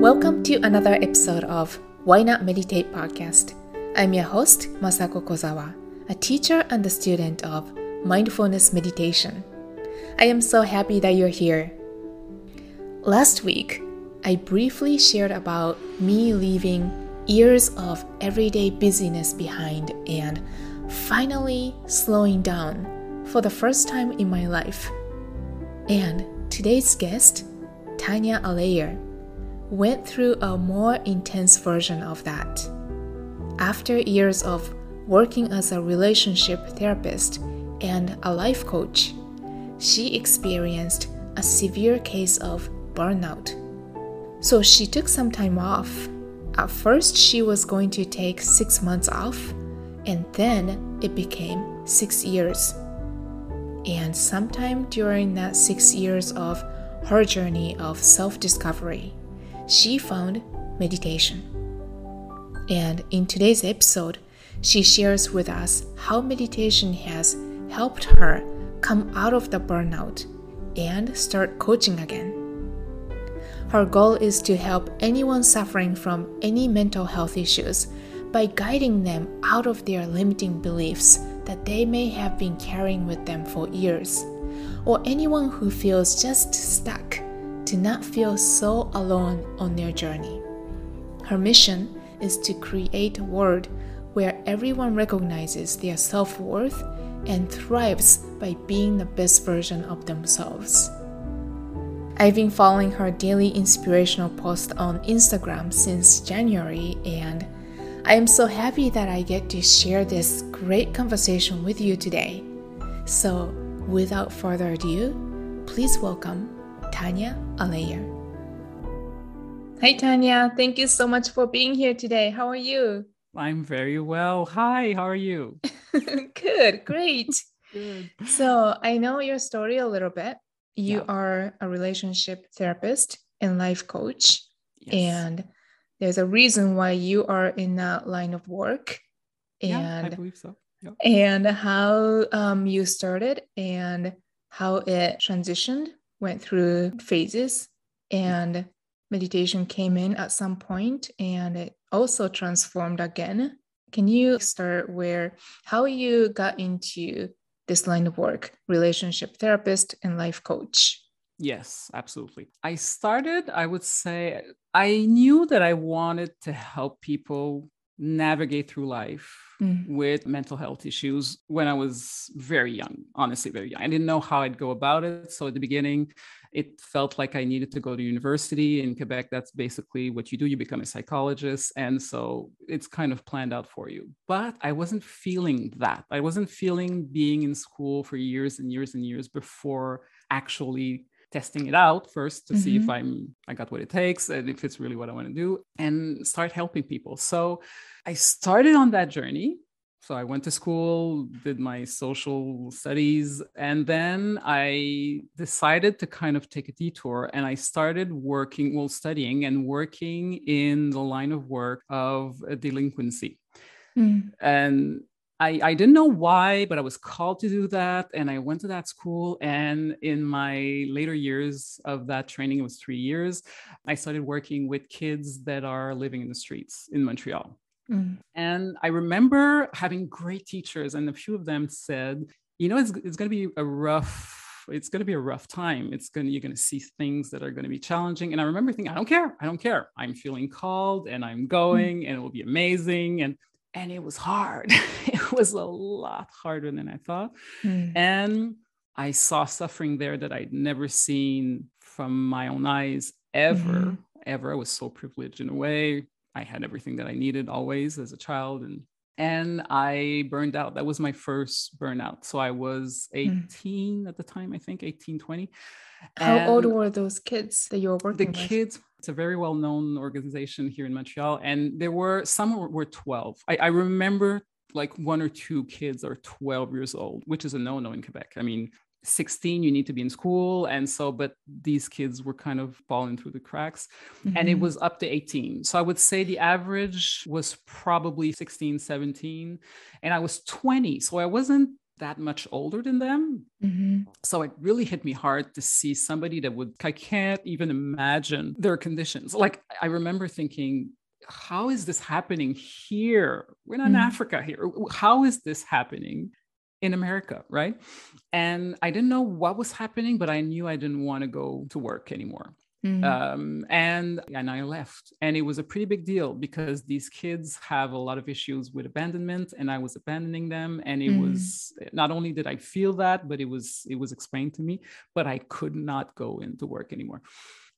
Welcome to another episode of Why Not Meditate podcast. I'm your host, Masako Kozawa, a teacher and a student of mindfulness meditation. I am so happy that you're here. Last week, I briefly shared about me leaving years of everyday busyness behind and finally slowing down for the first time in my life. And today's guest, Tanya Allaire, went through a more intense version of that. After years of working as a relationship therapist and a life coach, she experienced a severe case of burnout. So she took some time off. At first, she was going to take six months off, and then it became six years. And sometime during that six years of her journey of self discovery, she found meditation. And in today's episode, she shares with us how meditation has helped her come out of the burnout and start coaching again. Her goal is to help anyone suffering from any mental health issues by guiding them out of their limiting beliefs that they may have been carrying with them for years, or anyone who feels just stuck to not feel so alone on their journey. Her mission is to create a world where everyone recognizes their self worth and thrives by being the best version of themselves. I've been following her daily inspirational post on Instagram since January, and I am so happy that I get to share this great conversation with you today. So, without further ado, please welcome Tanya Allaire. Hi, Tanya. Thank you so much for being here today. How are you? I'm very well. Hi, how are you? Good, great. Good. So, I know your story a little bit. You yeah. are a relationship therapist and life coach. Yes. And there's a reason why you are in that line of work. And yeah, I believe so. And how um, you started and how it transitioned went through phases and meditation came in at some point and it also transformed again. Can you start where how you got into this line of work, relationship therapist and life coach? Yes, absolutely. I started, I would say, I knew that I wanted to help people navigate through life mm. with mental health issues when I was very young, honestly, very young. I didn't know how I'd go about it. So at the beginning, it felt like I needed to go to university in Quebec. That's basically what you do. You become a psychologist. And so it's kind of planned out for you. But I wasn't feeling that. I wasn't feeling being in school for years and years and years before actually testing it out first to mm-hmm. see if mm-hmm. I'm I got what it takes and if it's really what I want to do and start helping people. So I started on that journey. So I went to school, did my social studies, and then I decided to kind of take a detour and I started working, well, studying and working in the line of work of delinquency. Mm. And I, I didn't know why, but I was called to do that. And I went to that school. And in my later years of that training, it was three years, I started working with kids that are living in the streets in Montreal. Mm. And I remember having great teachers, and a few of them said, you know, it's, it's going to be a rough it's going to be a rough time. It's going to, you're going to see things that are going to be challenging. And I remember thinking, I don't care. I don't care. I'm feeling called and I'm going mm. and it will be amazing. And and it was hard. it was a lot harder than I thought. Mm. And I saw suffering there that I'd never seen from my own eyes ever, mm-hmm. ever. I was so privileged in a way. I had everything that I needed always as a child and and I burned out. That was my first burnout. So I was hmm. 18 mm. at the time, I think 18, 20. How and old were those kids that you were working the with? The kids, it's a very well known organization here in Montreal. And there were some were 12. I, I remember like one or two kids are 12 years old, which is a no no in Quebec. I mean, 16 you need to be in school and so but these kids were kind of falling through the cracks mm-hmm. and it mm-hmm. was up to 18 so i would say the average was probably 16 17 and i was 20 so i wasn't that much older than them. Mm-hmm. So it really hit me hard to see somebody that would, I can't even imagine their conditions. Like I remember thinking, how is this happening here? We're not mm-hmm. in Africa here. How is this happening? in America, right? And I didn't know what was happening, but I knew I didn't want to go to work anymore. Mm-hmm. Um, and and I left, and it was a pretty big deal because these kids have a lot of issues with abandonment, and I was abandoning them. And it mm-hmm. was not only did I feel that, but it was it was explained to me, but I could not go into work anymore.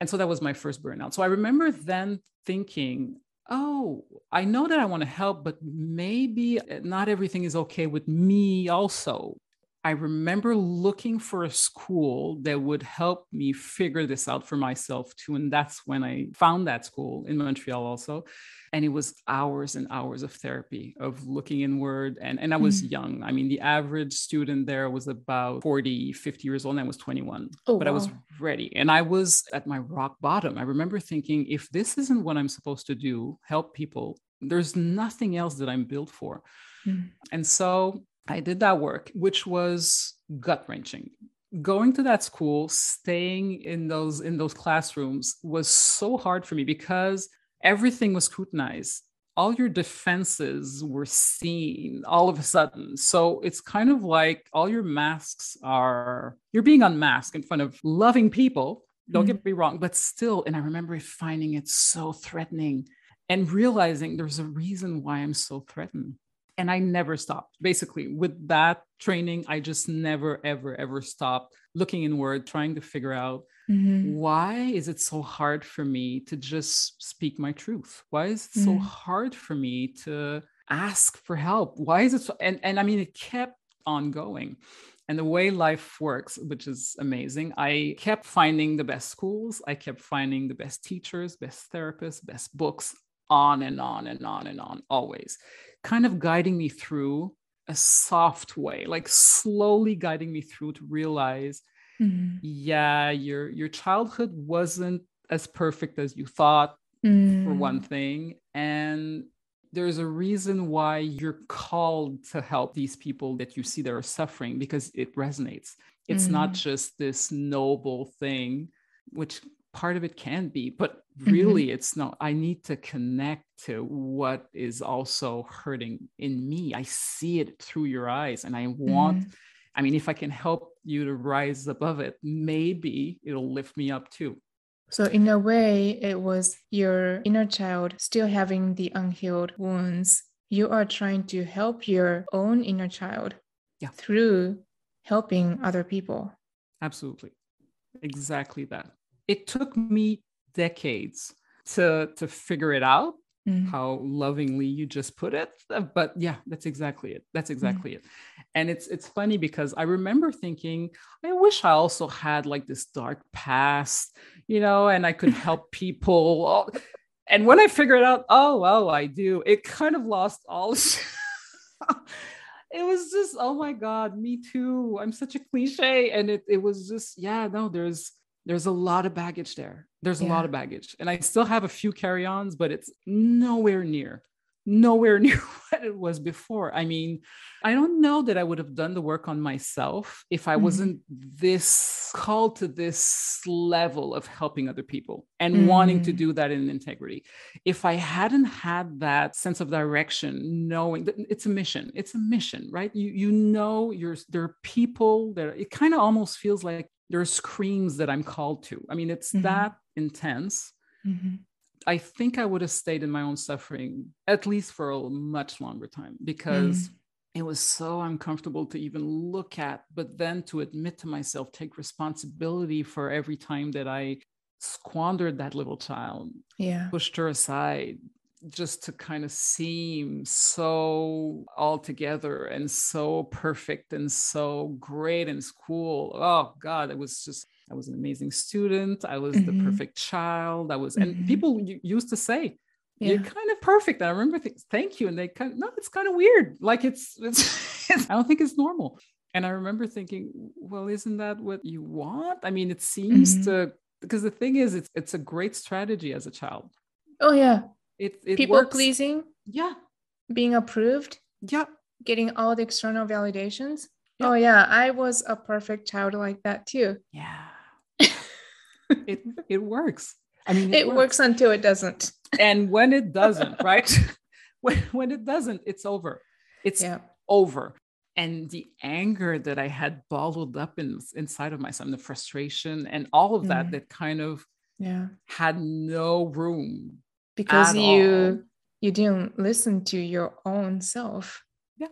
And so that was my first burnout. So I remember then thinking, oh, I know that I want to help, but maybe not everything is okay with me also. I remember looking for a school that would help me figure this out for myself too. And that's when I found that school in Montreal also. And it was hours and hours of therapy, of looking inward. And, and I was mm. young. I mean, the average student there was about 40, 50 years old, and I was 21. Oh, but wow. I was ready. And I was at my rock bottom. I remember thinking, if this isn't what I'm supposed to do, help people, there's nothing else that I'm built for. Mm. And so I did that work, which was gut wrenching. Going to that school, staying in those in those classrooms was so hard for me because everything was scrutinized. All your defenses were seen all of a sudden. So it's kind of like all your masks are you're being unmasked in front of loving people. Don't mm-hmm. get me wrong, but still, and I remember finding it so threatening and realizing there's a reason why I'm so threatened and I never stopped. Basically, with that training, I just never, ever, ever stopped looking inward, trying to figure out mm-hmm. why is it so hard for me to just speak my truth? Why is it mm-hmm. so hard for me to ask for help? Why is it so? And, and I mean, it kept on going. And the way life works, which is amazing, I kept finding the best schools. I kept finding the best teachers, best therapists, best books, on and on and on and on, always kind of guiding me through a soft way, like slowly guiding me through to realize, mm-hmm. yeah, your your childhood wasn't as perfect as you thought, mm. for one thing, and there's a reason why you're called to help these people that you see that are suffering because it resonates. It's mm. not just this noble thing, which part of it can be but really mm-hmm. it's not i need to connect to what is also hurting in me i see it through your eyes and i want mm-hmm. i mean if i can help you to rise above it maybe it'll lift me up too so in a way it was your inner child still having the unhealed wounds you are trying to help your own inner child yeah. through helping other people absolutely exactly that it took me decades to to figure it out mm. how lovingly you just put it uh, but yeah that's exactly it that's mm. exactly mm. it and it's it's funny because i remember thinking i wish i also had like this dark past you know and i could help people and when i figured out oh well i do it kind of lost all it was just oh my god me too i'm such a cliche and it, it was just yeah no there's there's a lot of baggage there. There's yeah. a lot of baggage. And I still have a few carry ons, but it's nowhere near, nowhere near what it was before. I mean, I don't know that I would have done the work on myself if I mm-hmm. wasn't this called to this level of helping other people and mm-hmm. wanting to do that in integrity. If I hadn't had that sense of direction, knowing that it's a mission, it's a mission, right? You you know you're there are people that it kind of almost feels like there's screams that I'm called to. I mean, it's mm-hmm. that intense. Mm-hmm. I think I would have stayed in my own suffering at least for a much longer time because mm. it was so uncomfortable to even look at, but then to admit to myself, take responsibility for every time that I squandered that little child, yeah, pushed her aside, just to kind of seem so all together and so perfect and so great in school. Oh God, it was just I was an amazing student. I was mm-hmm. the perfect child. I was, mm-hmm. and people used to say, yeah. "You're kind of perfect." And I remember thinking, "Thank you," and they kind of, no, it's kind of weird. Like it's, it's, I don't think it's normal. And I remember thinking, well, isn't that what you want? I mean, it seems mm-hmm. to because the thing is, it's it's a great strategy as a child. Oh yeah, it, it people works. pleasing yeah being approved yeah getting all the external validations Yeah. Oh yeah, I was a perfect child like that too. Yeah. it it works. I mean, it, it works. works. until it doesn't. And when it doesn't, right? when when it doesn't, it's over. It's yeah. over. And the anger that I had bottled up in, inside of myself, the frustration and all of that, mm. that kind of yeah had no room because you all. you didn't listen to your own self. Yeah.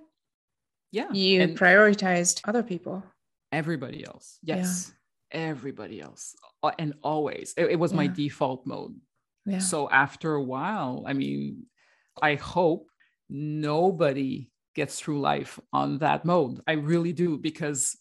Yeah. You and prioritized other people. Everybody else. Yes. Yeah. everybody else. And always. It, it was yeah. my default mode. Yeah. so after a while i mean i hope nobody gets through life on that mode. I really do because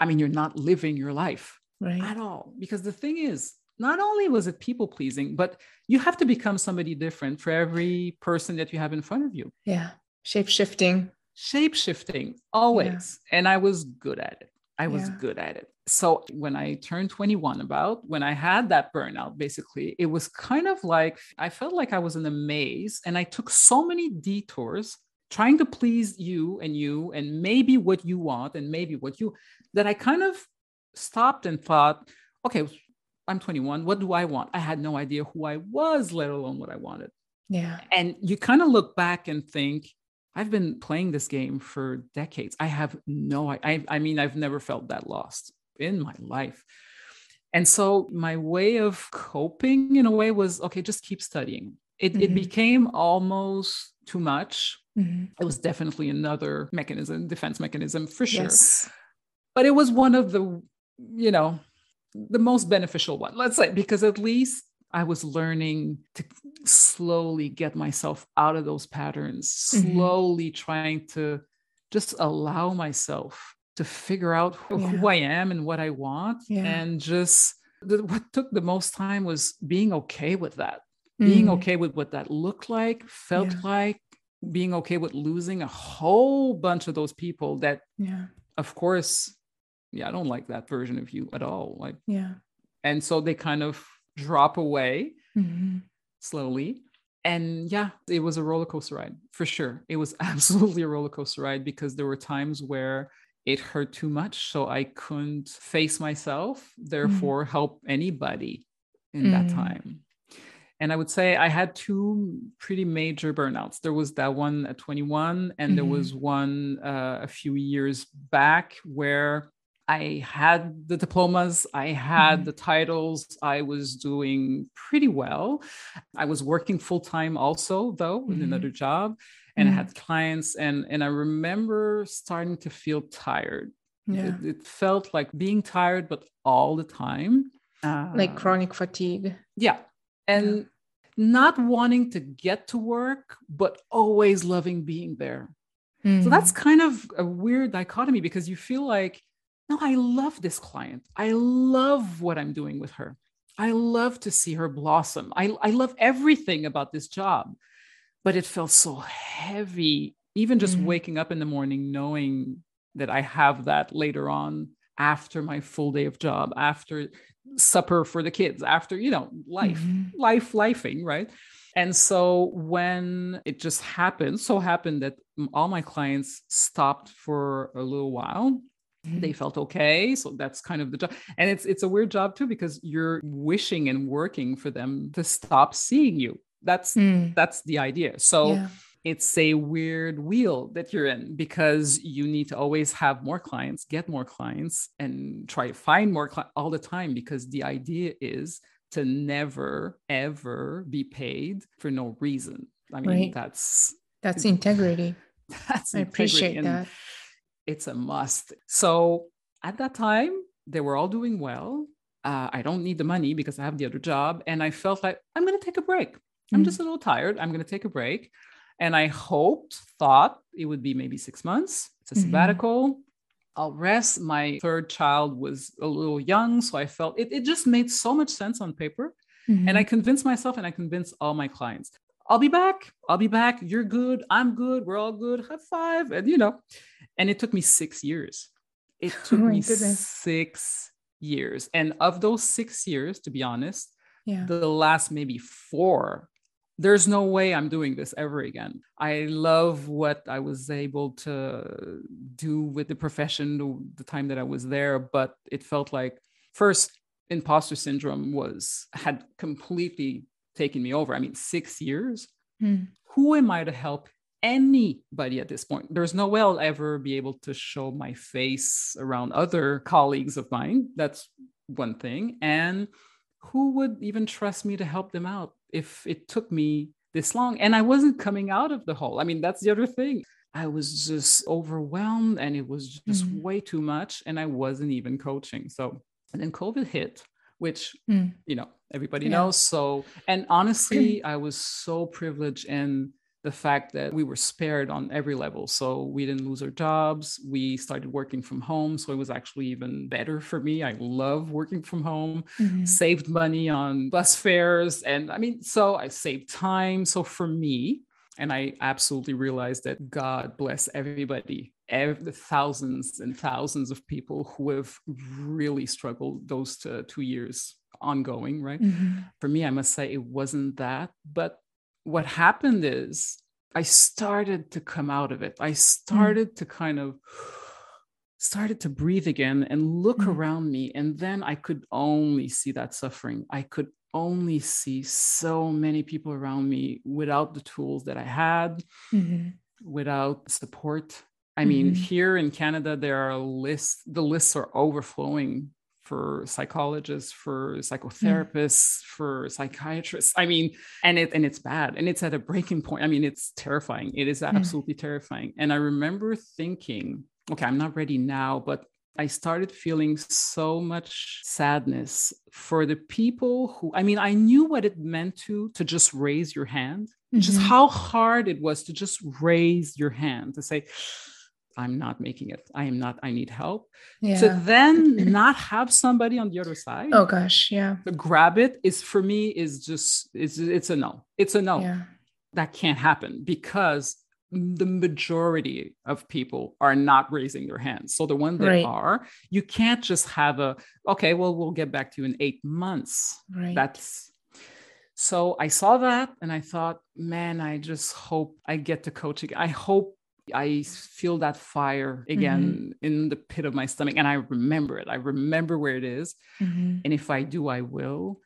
i mean you're not living your life right. at all. Because the thing is not only was it people pleasing, but you have to become somebody different for every person that you have in front of you. Yeah. Shape shifting. Shape shifting, always. Yeah. And I was good at it. I was yeah. good at it. So when I turned 21, about when I had that burnout, basically, it was kind of like I felt like I was in a maze and I took so many detours trying to please you and you and maybe what you want and maybe what you that I kind of stopped and thought, okay, I'm 21. What do I want? I had no idea who I was, let alone what I wanted. Yeah. And you kind of look back and think, I've been playing this game for decades. I have no I I mean I've never felt that lost in my life. And so my way of coping in a way was okay, just keep studying. It mm-hmm. it became almost too much. Mm-hmm. It was definitely another mechanism, defense mechanism for sure. Yes. But it was one of the you know the most beneficial one, let's say, because at least I was learning to slowly get myself out of those patterns, mm-hmm. slowly trying to just allow myself to figure out who, yeah. who I am and what I want. Yeah. And just the, what took the most time was being okay with that, mm-hmm. being okay with what that looked like, felt yeah. like, being okay with losing a whole bunch of those people that, yeah. of course, yeah, I don't like that version of you at all. Like, yeah. And so they kind of drop away mm-hmm. slowly. And yeah, it was a roller coaster ride for sure. It was absolutely a roller coaster ride because there were times where it hurt too much. So I couldn't face myself, mm-hmm. therefore, mm. help anybody in mm. that time. And I would say I had two pretty major burnouts. There was that one at 21, and mm-hmm. there was one uh, a few years back where I had the diplomas, I had mm-hmm. the titles, I was doing pretty well. I was working full time also, though, mm-hmm. in another job, and mm-hmm. I had clients. And, and I remember starting to feel tired. Yeah. It, it felt like being tired, but all the time. Uh, like chronic fatigue. Yeah. And yeah. not wanting to get to work, but always loving being there. So that's mm-hmm. kind of a weird dichotomy because you feel like no, I love this client. I love what I'm doing with her. I love to see her blossom. I, I love everything about this job. But it felt so heavy, even just mm-hmm. waking up in the morning knowing that I have that later on after my full day of job, after supper for the kids, after, you know, life, mm-hmm. life, lifing, right? And so when it just happened, so happened that all my clients stopped for a little while they felt okay so that's kind of the job and it's it's a weird job too because you're wishing and working for them to stop seeing you that's mm. that's the idea so yeah. it's a weird wheel that you're in because you need to always have more clients get more clients and try to find more clients all the time because the idea is to never ever be paid for no reason i mean right. that's that's integrity that's i appreciate that it's a must. So at that time, they were all doing well. Uh, I don't need the money because I have the other job. And I felt like I'm going to take a break. I'm mm. just a little tired. I'm going to take a break. And I hoped, thought it would be maybe six months. It's a mm-hmm. sabbatical. Mm-hmm. I'll rest. My third child was a little young. So I felt it, it just made so much sense on paper. Mm-hmm. And I convinced myself and I convinced all my clients I'll be back. I'll be back. You're good. I'm good. We're all good. High five. And you know, and it took me six years. It took oh me goodness. six years. And of those six years, to be honest, yeah. the last maybe four, there's no way I'm doing this ever again. I love what I was able to do with the profession the, the time that I was there, but it felt like first imposter syndrome was had completely taken me over. I mean, six years. Mm. Who am I to help anybody at this point? There's no way I'll ever be able to show my face around other colleagues of mine. That's one thing. And who would even trust me to help them out if it took me this long? And I wasn't coming out of the hole. I mean, that's the other thing. I was just overwhelmed and it was just mm. way too much. And I wasn't even coaching. So, and then COVID hit, which, mm. you know, everybody yeah. knows. So, and honestly, I was so privileged and the fact that we were spared on every level. So we didn't lose our jobs. We started working from home. So it was actually even better for me. I love working from home, mm-hmm. saved money on bus fares. And I mean, so I saved time. So for me, and I absolutely realized that God bless everybody, every, the thousands and thousands of people who have really struggled those two, two years ongoing, right? Mm-hmm. For me, I must say it wasn't that, but what happened is I started to come out of it. I mm. started mm. to kind of started to breathe again and look mm. around me and then I could only see that suffering. I could only see so many people around me without the tools that I had, mm-hmm. without support. I mean, mm-hmm. here in Canada, there are lists, the lists are overflowing for psychologists, for psychotherapists, mm. for psychiatrists. I mean, and it and it's bad and it's at a breaking point. I mean, it's terrifying. It is absolutely mm. terrifying. And I remember thinking, okay, I'm not ready now, but I started feeling so much sadness for the people who I mean, I knew what it meant to to just raise your hand, mm-hmm. just how hard it was to just raise your hand to say, I'm not making it. I am not, I need help. Yeah. To then not have somebody on the other side. Oh gosh, yeah. To grab it is for me is just it's it's a no. It's a no. Yeah. That can't happen because the majority of people are not raising their hands. So the one that right. are, you can't just have a okay, well, we'll get back to you in eight months. Right. That's so I saw that and I thought, man, I just hope I get to coach again. I hope I feel that fire again mm-hmm. in the pit of my stomach and I remember it. I remember where it is. Mm-hmm. And if I do, I will.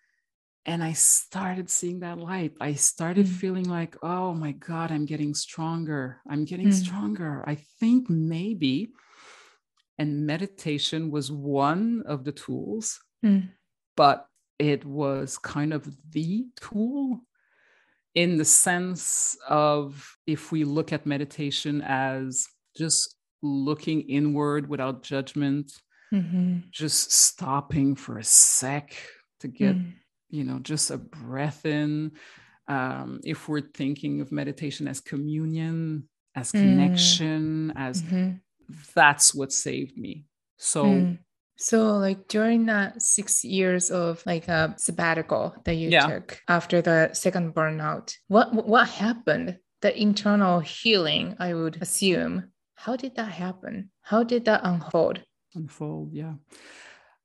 And I started seeing that light. I started mm-hmm. feeling like, oh my God, I'm getting stronger. I'm getting mm. stronger. I think maybe, and meditation was one of the tools, mm. but it was kind of the tool in the sense of if we look at meditation as just looking inward without judgment, mm-hmm. just stopping for a sec to get, mm. you know, just a breath in. Um, if we're thinking of meditation as communion, as mm. connection, mm. as mm-hmm. that's what saved me. So mm. So, like during that six years of like a sabbatical that you yeah. took after the second burnout, what what happened? The internal healing, I would assume. How did that happen? How did that unfold? Unfold, yeah.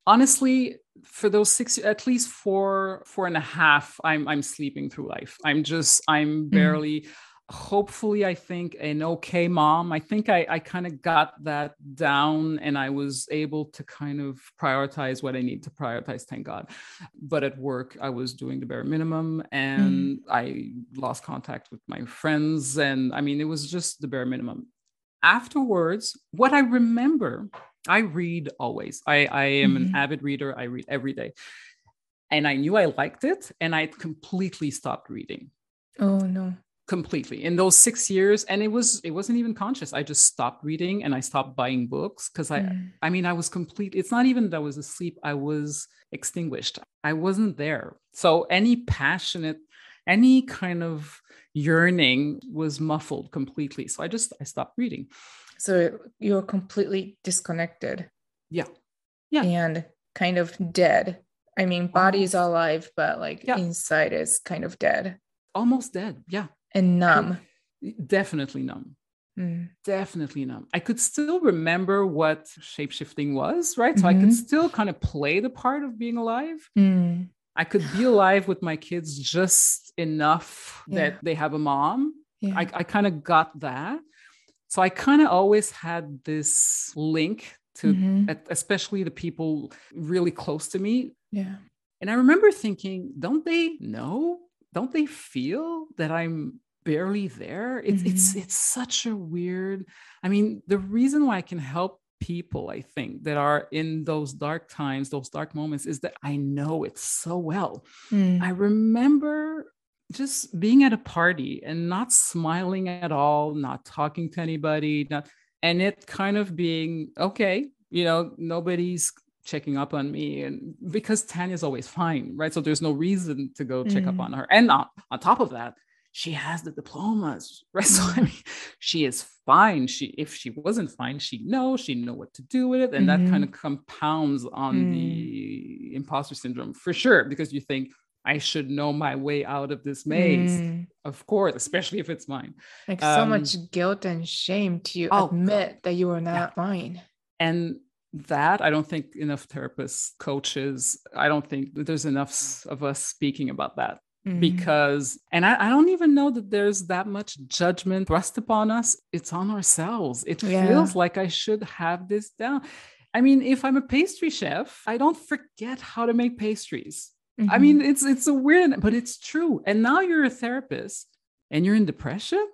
Honestly, for those six, at least four, four and a half, I'm I'm sleeping through life. I'm just, I'm mm. barely. Mm hopefully i think an okay mom. I think i, I kind of got that down and i was able to kind of prioritize what i need to prioritize thank god. But at work i was doing the bare minimum and mm. i lost contact with my friends and i mean it was just the bare minimum. Afterwards what i remember i read always. I, I am mm-hmm. an avid reader. I read every day. And i knew i liked it and i completely stopped reading. Oh no completely in those six years. And it was it wasn't even conscious. I just stopped reading and i stopped buying books because i mm. i mean i was complete it's not even that i was asleep i was extinguished. I wasn't there. So any passionate any kind of yearning was muffled completely. So i just i stopped reading. So you're completely disconnected. Yeah. Yeah. And kind of dead. I mean body's alive but like yeah. inside is kind of dead. Almost dead. Yeah and numb. Definitely numb. Mm. Definitely numb. I could still remember what shapeshifting was, right? So mm-hmm. I could mm-hmm. still kind of play the part of being alive. Mm. I could be alive with my kids just enough yeah. that they have a mom. Yeah. I, I kind of got that. So I kind of always had this link to, mm-hmm. especially the people really close to me. Yeah. And I remember thinking, don't they know? Don't they feel that I'm barely there? It's mm-hmm. it's it's such a weird. I mean, the reason why I can help people i think that are in those dark times those dark moments is that i know it so well mm. i remember just being at a party and not smiling at all not talking to anybody not and it kind of being okay you know nobody's checking up on me and because tanya's always fine right so there's no reason to go check mm. up on her and on, on top of that she has the diplomas. Right? So i mean she is fine. She if she wasn't fine she know she know what to do with it. And mm-hmm. that kind of compounds on mm. the imposter syndrome for sure because you think i should know my way out of this maze. Mm. of course especially if it's mine. Like um, so much guilt and shame to oh, admit that you are not yeah. fine and that i don't think enough therapists coaches i don't think there's enough of us speaking about that Mm-hmm. Because, and I, I, don't even know that there's that much judgment thrust upon us. It's on ourselves. It yeah. feels like I should have this down. I mean, if I'm a pastry chef, I don't forget how to make pastries. Mm-hmm. I mean, it's it's a weird, but it's true. And now you're a therapist and you're in depression.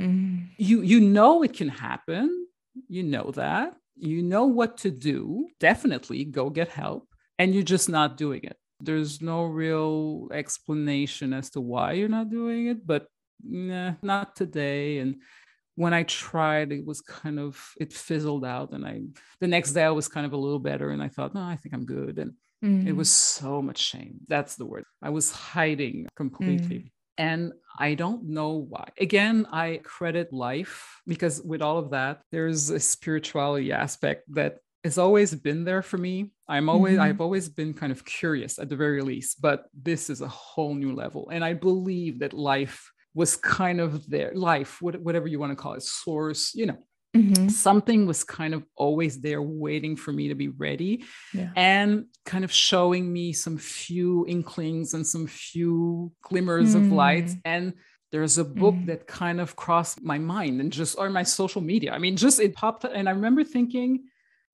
Mm-hmm. You you know it can happen. You know that. You know what to do. Definitely go get help. And you're just not doing it there's no real explanation as to why you're not doing it but nah, not today and when i tried it was kind of it fizzled out and i the next day i was kind of a little better and i thought no i think i'm good and mm. it was so much shame that's the word i was hiding completely mm. And I don't know why. Again, I credit life because with all of that, there's a spirituality aspect that has always been there for me. I'm always mm-hmm. I've always been kind of curious at the very least, but this is a whole new level. And I believe that life was kind of there, life, whatever you want to call it, source, you know, Mm-hmm. something was kind of always there waiting for me to be ready yeah. and kind of showing me some few inklings and some few glimmers mm. of light mm. and there's a book mm. that kind of crossed my mind and just or my social media i mean just it popped and i remember thinking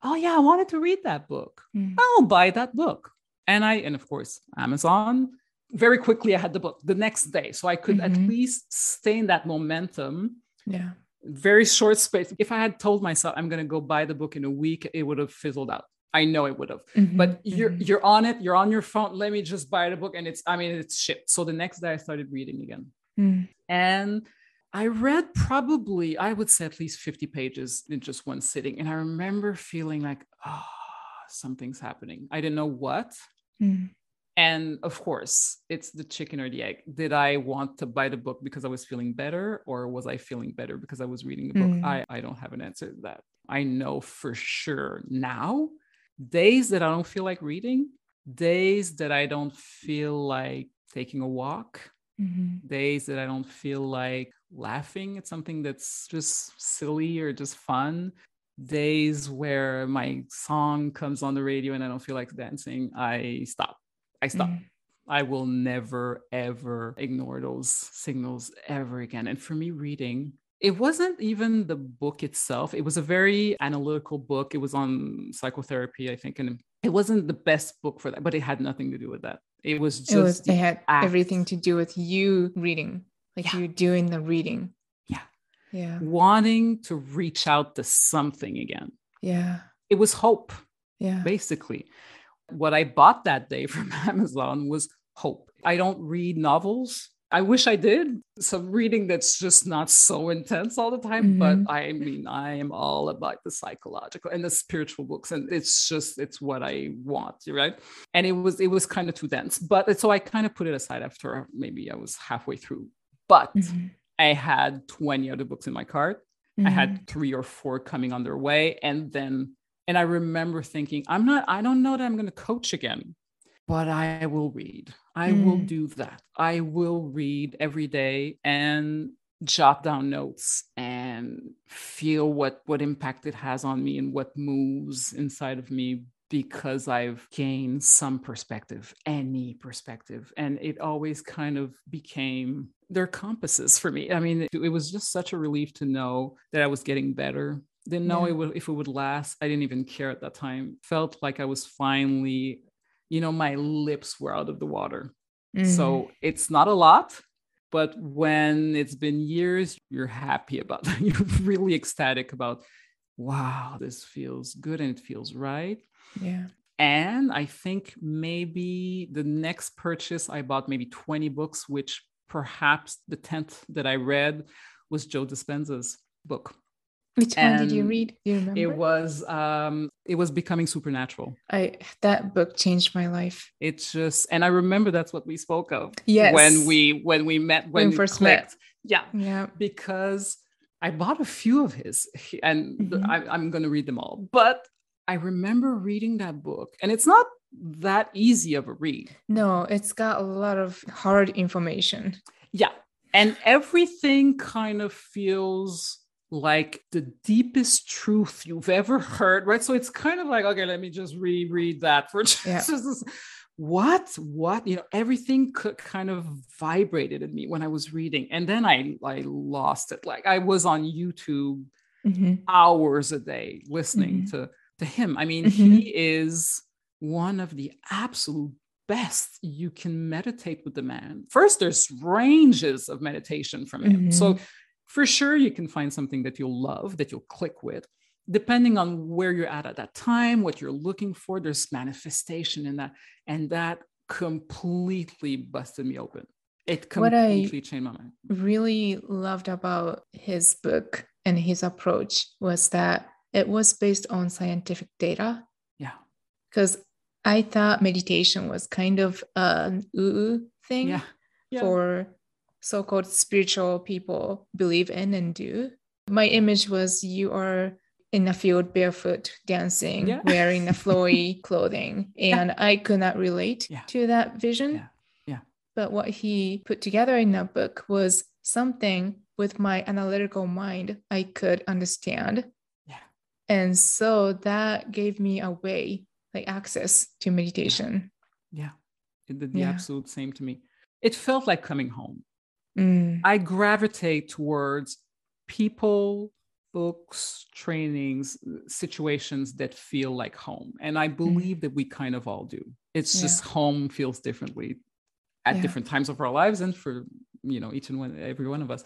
oh yeah i wanted to read that book mm. i'll buy that book and i and of course amazon very quickly i had the book the next day so i could mm-hmm. at least stay in that momentum yeah very short space if i had told myself i'm going to go buy the book in a week it would have fizzled out i know it would have mm-hmm. but you're mm-hmm. you're on it you're on your phone let me just buy the book and it's i mean it's shipped so the next day i started reading again mm. and I read probably, I would say at least 50 pages in just one sitting. And I remember feeling like, oh, something's happening. I didn't know what. Mm. And of course, it's the chicken or the egg. Did I want to buy the book because I was feeling better, or was I feeling better because I was reading the book? Mm. I, I don't have an answer to that. I know for sure now, days that I don't feel like reading, days that I don't feel like taking a walk, mm-hmm. days that I don't feel like laughing at something that's just silly or just fun. Days where my song comes on the radio and I don't feel like dancing, I stop. I stop. Mm-hmm. I will never, ever ignore those signals ever again. And for me, reading, it wasn't even the book itself. It was a very analytical book. It was on psychotherapy, I think. And it wasn't the best book for that, but it had nothing to do with that. It was just, it, was, it had act. everything to do with you reading like yeah. you doing the reading. Yeah. Yeah. Wanting to reach out to something again. Yeah. It was hope yeah. basically. What i bought that day from amazon was hope. I don't read novels I wish I did some reading that's just not so intense all the time, mm-hmm. but I mean, I am all about the psychological and the spiritual books, and it's just it's what I want, right? And it was it was kind of too dense, but so I kind of put it aside after maybe I was halfway through but mm-hmm. I had 20 other books in my cart. Mm-hmm. I had mm-hmm. three or four coming on their way. And then, and I remember thinking, I'm not, I don't know that I'm going to coach again, but I will read. I mm. will do that. I will read every day and jot down notes and feel what what impact it has on me and what moves inside of me because I've gained some perspective, any perspective. And it always kind of became their compasses for me. I mean, it, it was just such a relief to know that I was getting better. Didn't know yeah. it would, if it would last. I didn't even care at that time. Felt like I was finally, you know, my lips were out of the water. Mm. So it's not a lot, but when it's been years, you're happy about that. You're really ecstatic about, wow, this feels good and it feels right. Yeah. And I think maybe the next purchase, I bought maybe 20 books, which perhaps the 10th that I read was Joe Dispenza's book. Which and one did you read? Do you remember? It was um it was becoming supernatural. I that book changed my life. It's just and I remember that's what we spoke of. Yes. When we when we met when, when we first clicked. met. Yeah. Yeah. Because I bought a few of his and mm-hmm. I, I'm going to read them all. But I remember reading that book, and it's not that easy of a read. No, it's got a lot of hard information. Yeah. And everything kind of feels like the deepest truth you've ever heard, right? So it's kind of like, okay, let me just reread that for just, yeah. what, what, you know, everything could kind of vibrated in me when I was reading. And then I, I lost it. Like I was on YouTube mm-hmm. hours a day listening mm-hmm. to to him. I mean, mm-hmm. he is one of the absolute best you can meditate with the man. First, there's ranges of meditation from him. Mm-hmm. So, for sure, you can find something that you'll love, that you'll click with. Depending on where you're at at that time, what you're looking for, there's manifestation in that. And that completely busted me open. It completely changed my mind. Really loved about his book and his approach was that it was based on scientific data. Yeah. Because I thought meditation was kind of an ooh thing yeah. Yeah. for so called spiritual people believe in and do. My image was you are in a field barefoot dancing, yeah. wearing a flowy clothing. And I could not relate to that vision. Yeah. yeah. But what he put together in that book was something with my analytical mind I could understand yeah. and so that gave me a way like access to meditation yeah it did the yeah. absolute same to me it felt like coming home mm. i gravitate towards people books trainings situations that feel like home and i mm. believe mm. that we kind of all do it's yeah. just home feels differently at yeah. different times of our lives and for you know each and one every one of us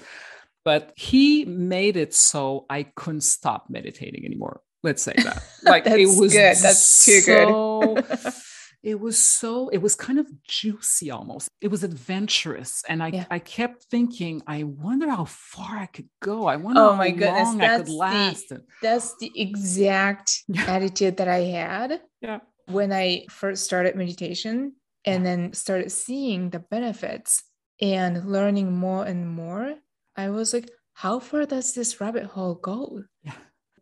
but he made it so I couldn't stop meditating anymore. Let's say that. Like it was good. That's too so, good. it was so it was kind of juicy almost. It was adventurous. And I yeah. I kept thinking, I wonder how far I could go. I wonder oh my how goodness, long I could last. The, that's the exact attitude that I had yeah. when I first started meditation and then started seeing the benefits and learning more and more I was like, how far does this rabbit hole go? Yeah.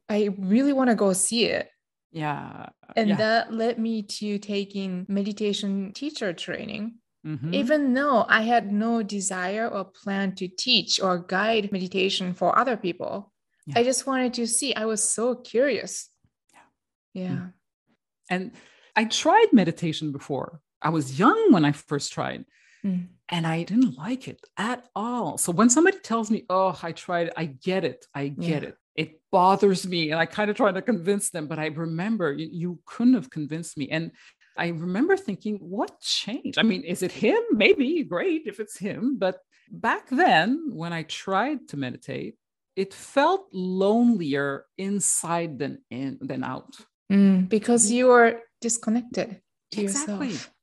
I really want to go see it. Yeah. And yeah. that led me to taking meditation teacher training. Mm-hmm. Even though I had no desire or plan to teach or guide meditation for other people, yeah. I just wanted to see. I was so curious. Yeah. Yeah. Mm. And I tried meditation before. I was young when I first tried. Mm. And I didn't like it at all. So when somebody tells me, oh, I tried, I get it. I get yeah. it. It bothers me. And I kind of try to convince them, but I remember you, you couldn't have convinced me. And I remember thinking, what changed? I mean, is it him? Maybe great if it's him. But back then, when I tried to meditate, it felt lonelier inside than in than out. Mm, because you are disconnected to exactly. yourself.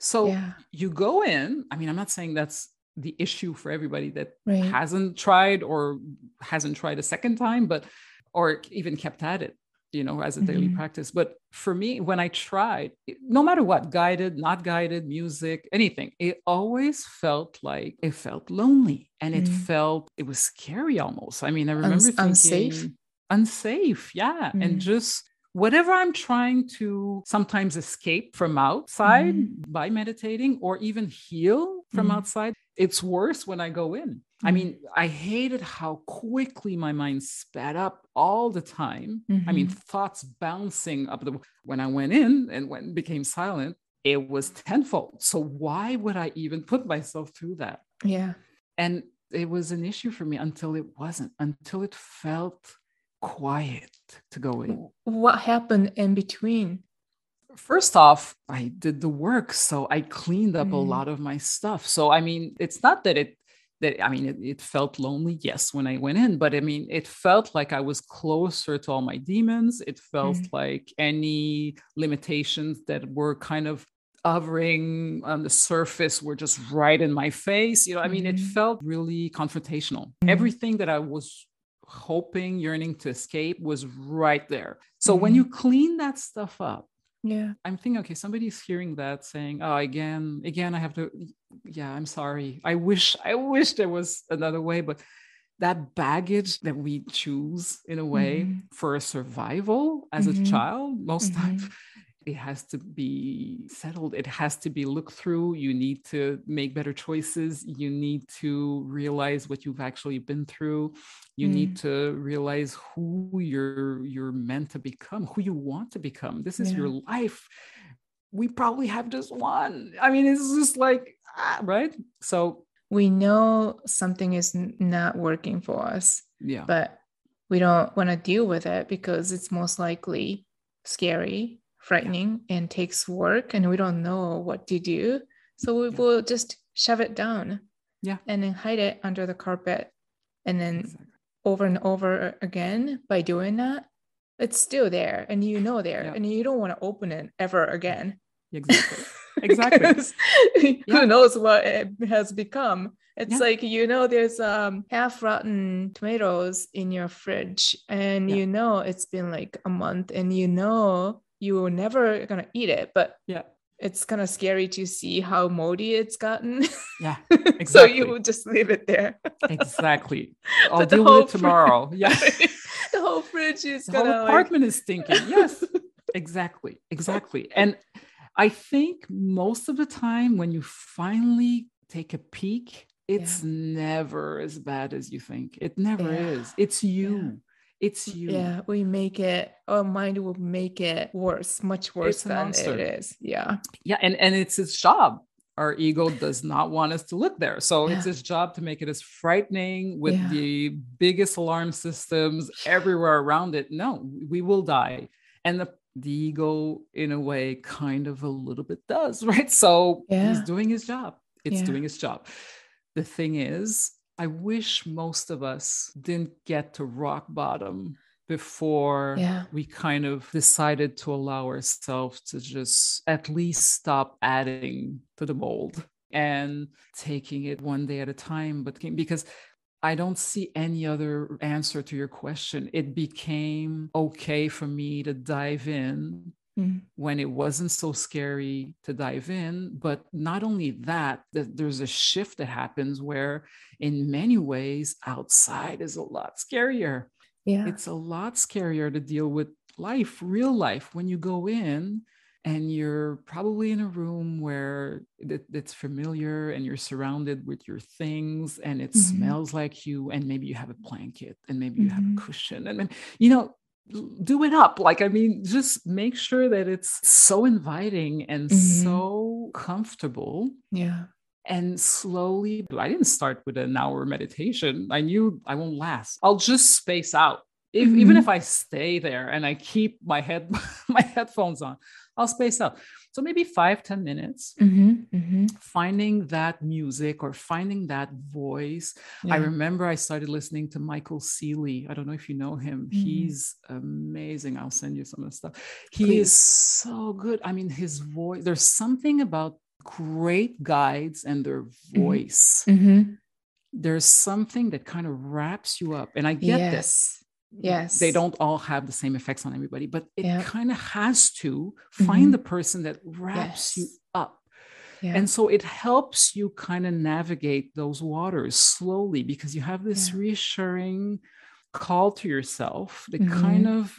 So yeah. you go in. I mean, I'm not saying that's the issue for everybody that right. hasn't tried or hasn't tried a second time, but or even kept at it, you know, as a mm-hmm. daily practice. But for me, when I tried, no matter what, guided, not guided, music, anything, it always felt like it felt lonely and it mm. felt it was scary almost. I mean, I remember thinking unsafe. Unsafe, yeah. Mm. And just whatever I'm trying to sometimes escape from outside mm-hmm. by meditating or even heal from mm-hmm. outside, it's worse when I go in. I mean, I hated how quickly my mind sped up all the time. Mm-hmm. I mean, mm-hmm. thoughts bouncing up the when I went in and when became silent, it was tenfold. So why would I even put myself through that? Yeah. And it was an issue for me until it wasn't, until it felt quiet to go in. What happened in between? First off, I did the work. So I cleaned up mm. a lot of my stuff. So, I mean, it's not that it that I mean, it, it, felt lonely, yes, when I went in, but I mean, it felt like I was closer to all my demons. It felt mm. like any limitations that were kind of hovering on the surface were just right in my face. You know, I mean, mm-hmm. it felt really confrontational. Mm-hmm. Everything that I was hoping, yearning to escape was right there. So mm-hmm. when you clean that stuff up, yeah i'm thinking okay somebody's hearing that saying oh again again i have to yeah i'm sorry i wish i wish there was another way but that baggage that we choose in a way mm-hmm. for survival as mm-hmm. a child most mm-hmm. times it has to be settled it has to be looked through you need to make better choices you need to realize what you've actually been through you mm. need to realize who you're you're meant to become who you want to become. This is yeah. your life. We probably have just one. I mean it's just like ah, right? So we know something is not working for us yeah. but we don't want to deal with it because it's most likely scary frightening yeah. and takes work and we don't know what to do so we yeah. will just shove it down yeah and then hide it under the carpet and then exactly. over and over again by doing that it's still there and you know there yeah. and you don't want to open it ever again exactly exactly who knows what it has become it's yeah. like you know there's um half rotten tomatoes in your fridge and yeah. you know it's been like a month and you know you were never gonna eat it, but yeah, it's kind of scary to see how moldy it's gotten. Yeah, exactly. so you would just leave it there. exactly. I'll deal with it tomorrow. Fridge, yeah, the whole fridge is the whole apartment like... is stinking. Yes, exactly, exactly. And I think most of the time when you finally take a peek, it's yeah. never as bad as you think. It never yeah. is. It's you it's you. Yeah we make it our mind will make it worse much worse than it is. Yeah. Yeah and and it's its job. Our ego does not want us to look there. So yeah. it's its job to make it as frightening with yeah. the biggest alarm systems everywhere around it. No we will die. And the the ego in a way kind of a little bit does right? So yeah. he's doing his job. It's doing his job. The thing is I wish most of us didn't get to rock bottom before yeah. we kind of decided to allow ourselves to just at least stop adding to the mold and taking it one day at a time. But because I don't see any other answer to your question, it became okay for me to dive in mm. when it wasn't so scary to dive in. But not only that, that there's a shift that happens where, in many ways, outside is a lot scarier. Yeah. It's a lot scarier to deal with life, real life, when you go in and you're probably in a room where it, it's familiar and you're surrounded with your things and it mm-hmm. smells like you and maybe you have a blanket and maybe you mm-hmm. have a mm-hmm. cushion and then you know do it up. Like i mean just make sure that it's so inviting and mm-hmm. so comfortable yeah. and slowly i didn't start with an hour meditation. I knew i won't last. I'll just space out. If, mm-hmm. even if i stay there and i keep my head my headphones on i'll space out so maybe five ten minutes, mm-hmm, mm-hmm. finding that music or finding that voice. Yeah. I remember I started listening to Michael Sealey. I don't know if you know him. Mm-hmm. He's amazing. I'll send you some of the stuff. He Please. is so good. I mean, his voice, there's something about great guides and their mm-hmm. voice. Mm-hmm. There's something that kind of wraps you up. And I get yes. this yes they don't all have the same effects on everybody but it yeah. kind of has to find mm-hmm. the person that wraps yes. you up yeah. and so it helps you kind of navigate those waters slowly because you have this yeah. reassuring call to yourself that mm-hmm. kind of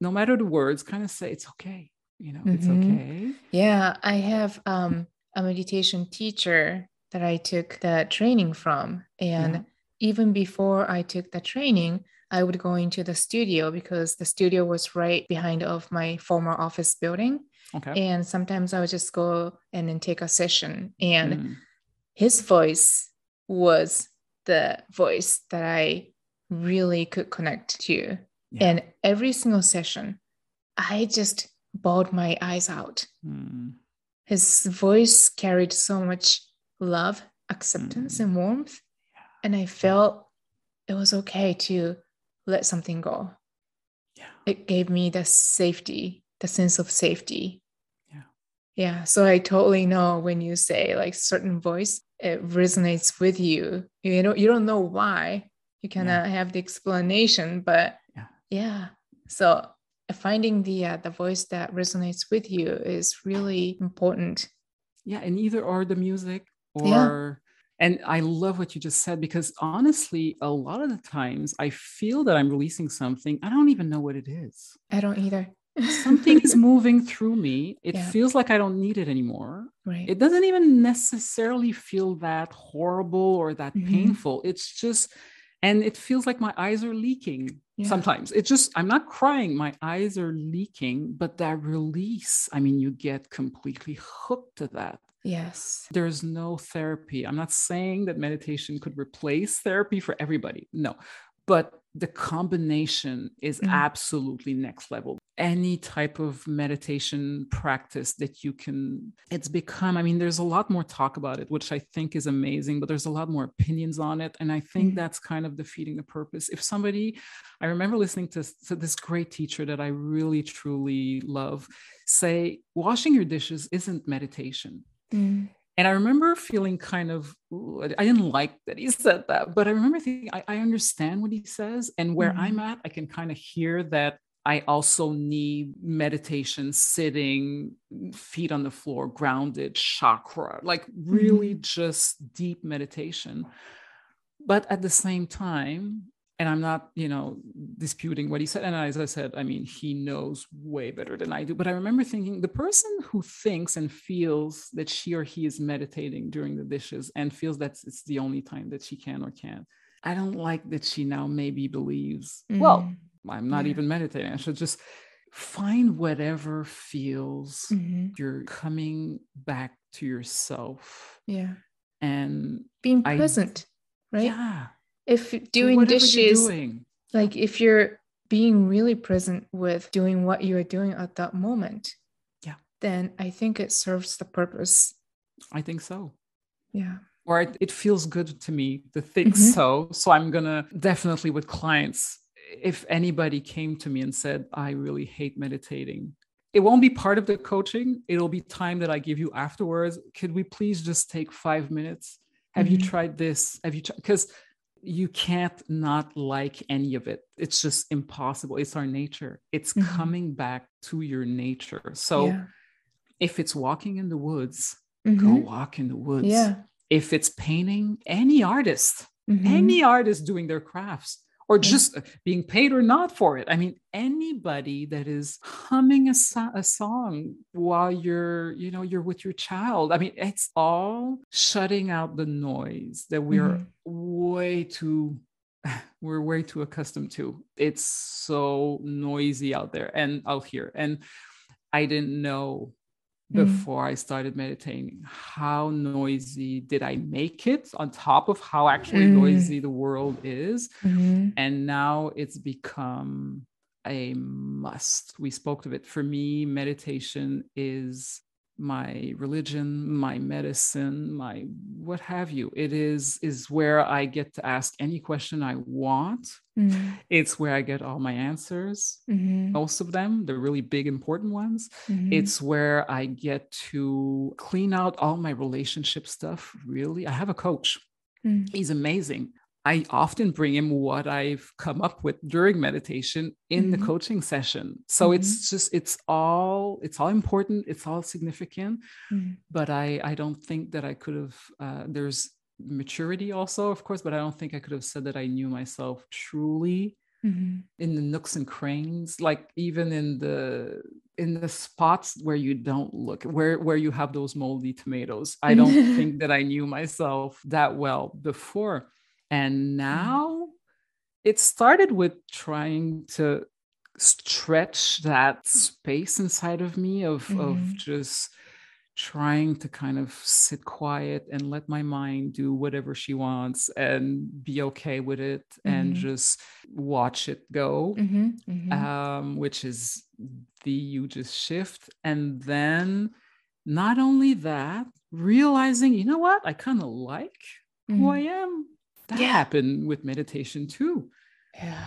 no matter the words kind of say it's okay you know mm-hmm. it's okay yeah i have um a meditation teacher that i took the training from and even before I took the training, I would go into the studio because the studio was right behind of my former office building. Okay. And sometimes I would just go and then take a session. And mm. his voice was the voice that I really could connect to. Yeah. And every single session, I just bawled my eyes out. Mm. His voice carried so much love, acceptance, mm. and warmth. And I felt it was okay to let something go. Yeah. It gave me the safety, the sense of safety. Yeah. Yeah. So I totally know when you say like certain voice, it resonates with you. You know, you don't know why. You cannot yeah. have the explanation, but yeah. yeah. So finding the uh, the voice that resonates with you is really important. Yeah, and either or the music or. And I love what you just said because honestly, a lot of the times I feel that I'm releasing something. I don't even know what it is. I don't either. something is moving through me. It yeah. feels like I don't need it anymore. Right. It doesn't even necessarily feel that horrible or that mm-hmm. painful. It's just, and it feels like my eyes are leaking yeah. sometimes. It's just, I'm not crying. My eyes are leaking, but that release, I mean, you get completely hooked to that. Yes. There's no therapy. I'm not saying that meditation could replace therapy for everybody. No. But the combination is mm. absolutely next level any type of meditation practice that you can it's become i mean there's a lot more talk about it which i think is amazing but there's a lot more opinions on it and i think mm. that's kind of defeating the purpose if somebody i remember listening to, to this great teacher that i really truly love say washing your dishes isn't meditation mm. And I remember feeling kind of, I didn't like that he said that, but I remember thinking, I, I understand what he says. And where mm-hmm. I'm at, I can kind of hear that I also need meditation, sitting, feet on the floor, grounded, chakra, like really mm-hmm. just deep meditation. But at the same time, and i'm not you know disputing what he said. And as i said i mean he knows way better than i do. But i remember thinking the person who thinks and feels that she or he is meditating during the dishes and feels that it's the only time that she can or can't i don't like that she now maybe believes mm. well i'm not yeah. even meditating. I should just find whatever feels mm-hmm. you're coming back to yourself. Yeah. And being present I, right? Yeah if doing dishes doing. like if you're being really present with doing what you're doing at that moment yeah. then i think it serves the purpose. I think so. Yeah. Or it, it feels good to me to think mm-hmm. so. So i'm gonna definitely with clients if anybody came to me and said i really hate meditating it won't be part of the coaching. It'll be time that i give you afterwards. Could we please just take five minutes? Have mm-hmm. you tried this? Have you tried because you can't not like any of it. It's just impossible. It's our nature. It's mm-hmm. coming back to your nature. So yeah. if it's walking in the woods, mm-hmm. go walk in the woods. Yeah. If it's painting, any artist, mm-hmm. any artist doing their crafts, or just being paid or not for it. I mean, anybody that is humming a, so- a song while you're, you know, you're with your child. I mean, it's all shutting out the noise that we are mm-hmm. way too we're way too accustomed to. It's so noisy out there and out here. And I didn't know Mm-hmm. before I started meditating. How noisy did I make it on top of how actually mm. noisy the world is? Mm-hmm. And now it's become a must. We spoke of it. For me, meditation is my religion my medicine my what have you it is is where i get to ask any question i want mm-hmm. it's where i get all my answers mm-hmm. most of them the really big important ones mm-hmm. it's where i get to clean out all my relationship stuff really i have a coach mm. he's amazing I often bring him what I've come up with during meditation in mm-hmm. the coaching session. So mm-hmm. it's just it's all it's all important, it's all significant. Mm-hmm. But I I don't think that I could have. Uh, there's maturity also, of course, but I don't think I could have said that I knew myself truly mm-hmm. in the nooks and crannies, like even in the in the spots where you don't look where where you have those moldy tomatoes i don't think that i knew myself that well before And now it started with trying to stretch that space inside of me of, mm-hmm. of just trying to kind of sit quiet and let my mind do whatever she wants and be okay with it mm-hmm. and just watch it go mm-hmm. Mm-hmm. Um, which is the hugest shift and then not only that realizing you know what i kind of like who i mm-hmm. am that yeah. happened with meditation too yeah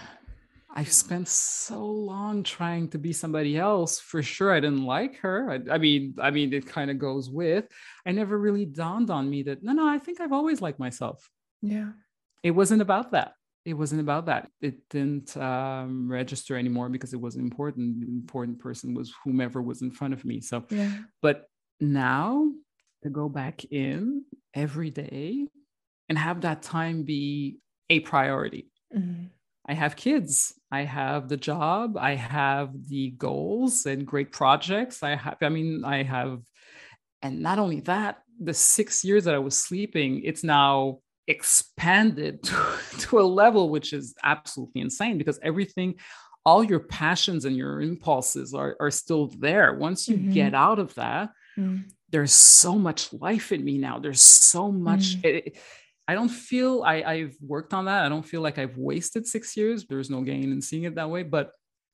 I've spent so long trying to be somebody else. For sure, I didn't like her. I, I mean, I mean, it kind of goes with. I never really dawned on me that no, no. I think I've always liked myself. Yeah. It wasn't about that. It wasn't about that. It didn't um, register anymore because it wasn't important. The important person was whomever was in front of me. So, yeah. but now to go back in every day and have that time be a priority. Mm-hmm I have kids. I have the job. I have the goals and great projects. I have, I mean, I have, and not only that, the six years that I was sleeping, it's now expanded to, to a level which is absolutely insane because everything, all your passions and your impulses are, are still there. Once you mm-hmm. get out of that, mm. there's so much life in me now. There's so much. Mm. It, I don't feel I, I've worked on that. I don't feel like I've wasted six years. There's no gain in seeing it that way, but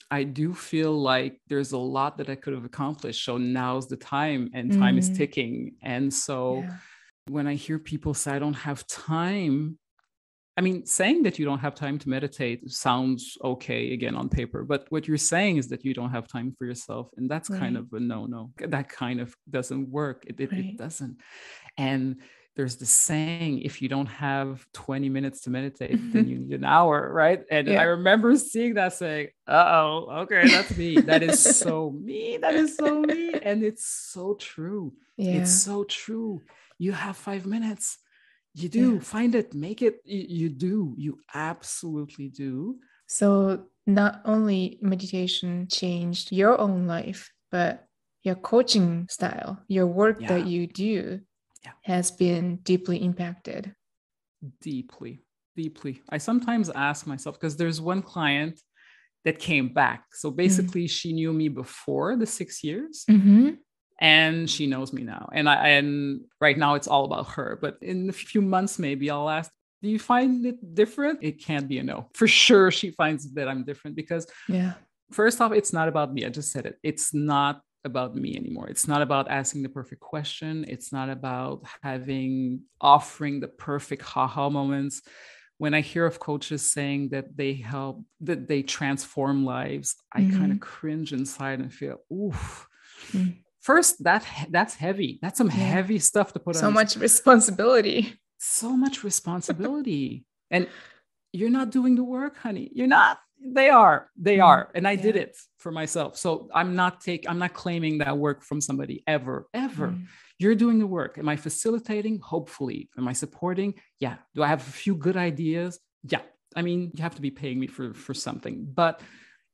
I do feel like there's a lot that I could have accomplished. So now's the time, and time mm. is ticking. And so yeah. when I hear people say, I don't have time, I mean, saying that you don't have time to meditate sounds okay again on paper, but what you're saying is that you don't have time for yourself. And that's right. kind of a no no. That kind of doesn't work. It, it, right. it doesn't. And there's the saying if you don't have 20 minutes to meditate then you need an hour right? And yeah. i remember seeing that saying uh-oh okay that's me. That is so me that is so me and it's so true. Yeah. it's so true. You have five minutes. You do. Yeah. find it. Make it. You, you do. You absolutely do. So not only meditation changed your own life but your coaching style your work yeah. that you do yeah. has been deeply impacted? Deeply, deeply. I sometimes ask myself because there's one client that came back. So mm-hmm. basically, mm-hmm. she knew me before the six years. Mm-hmm. And she knows me now. And I and right now it's all about her. But in a few months, maybe I'll ask, do you find it different? It can't be a no. For sure, she finds that I'm different because yeah. First off, it's not about me. I just said it. It's not about me anymore. It's not about asking the perfect question. It's not about having offering the perfect haha moments. When I hear of coaches saying that they help, that they transform lives, I mm-hmm. kind of cringe inside and feel, oof. Mm. First, that that's heavy. That's some yeah. heavy stuff to put so on. So much responsibility. So much responsibility. and you're not doing the work, honey. You're not they are they mm, are and i yeah. did it for myself. So i'm not take i'm not claiming that work from somebody ever ever. Mm. you're doing the work. Am i facilitating? Hopefully. Am i supporting? Yeah. Do i have a few good ideas? Yeah. I mean you have to be paying me for for something but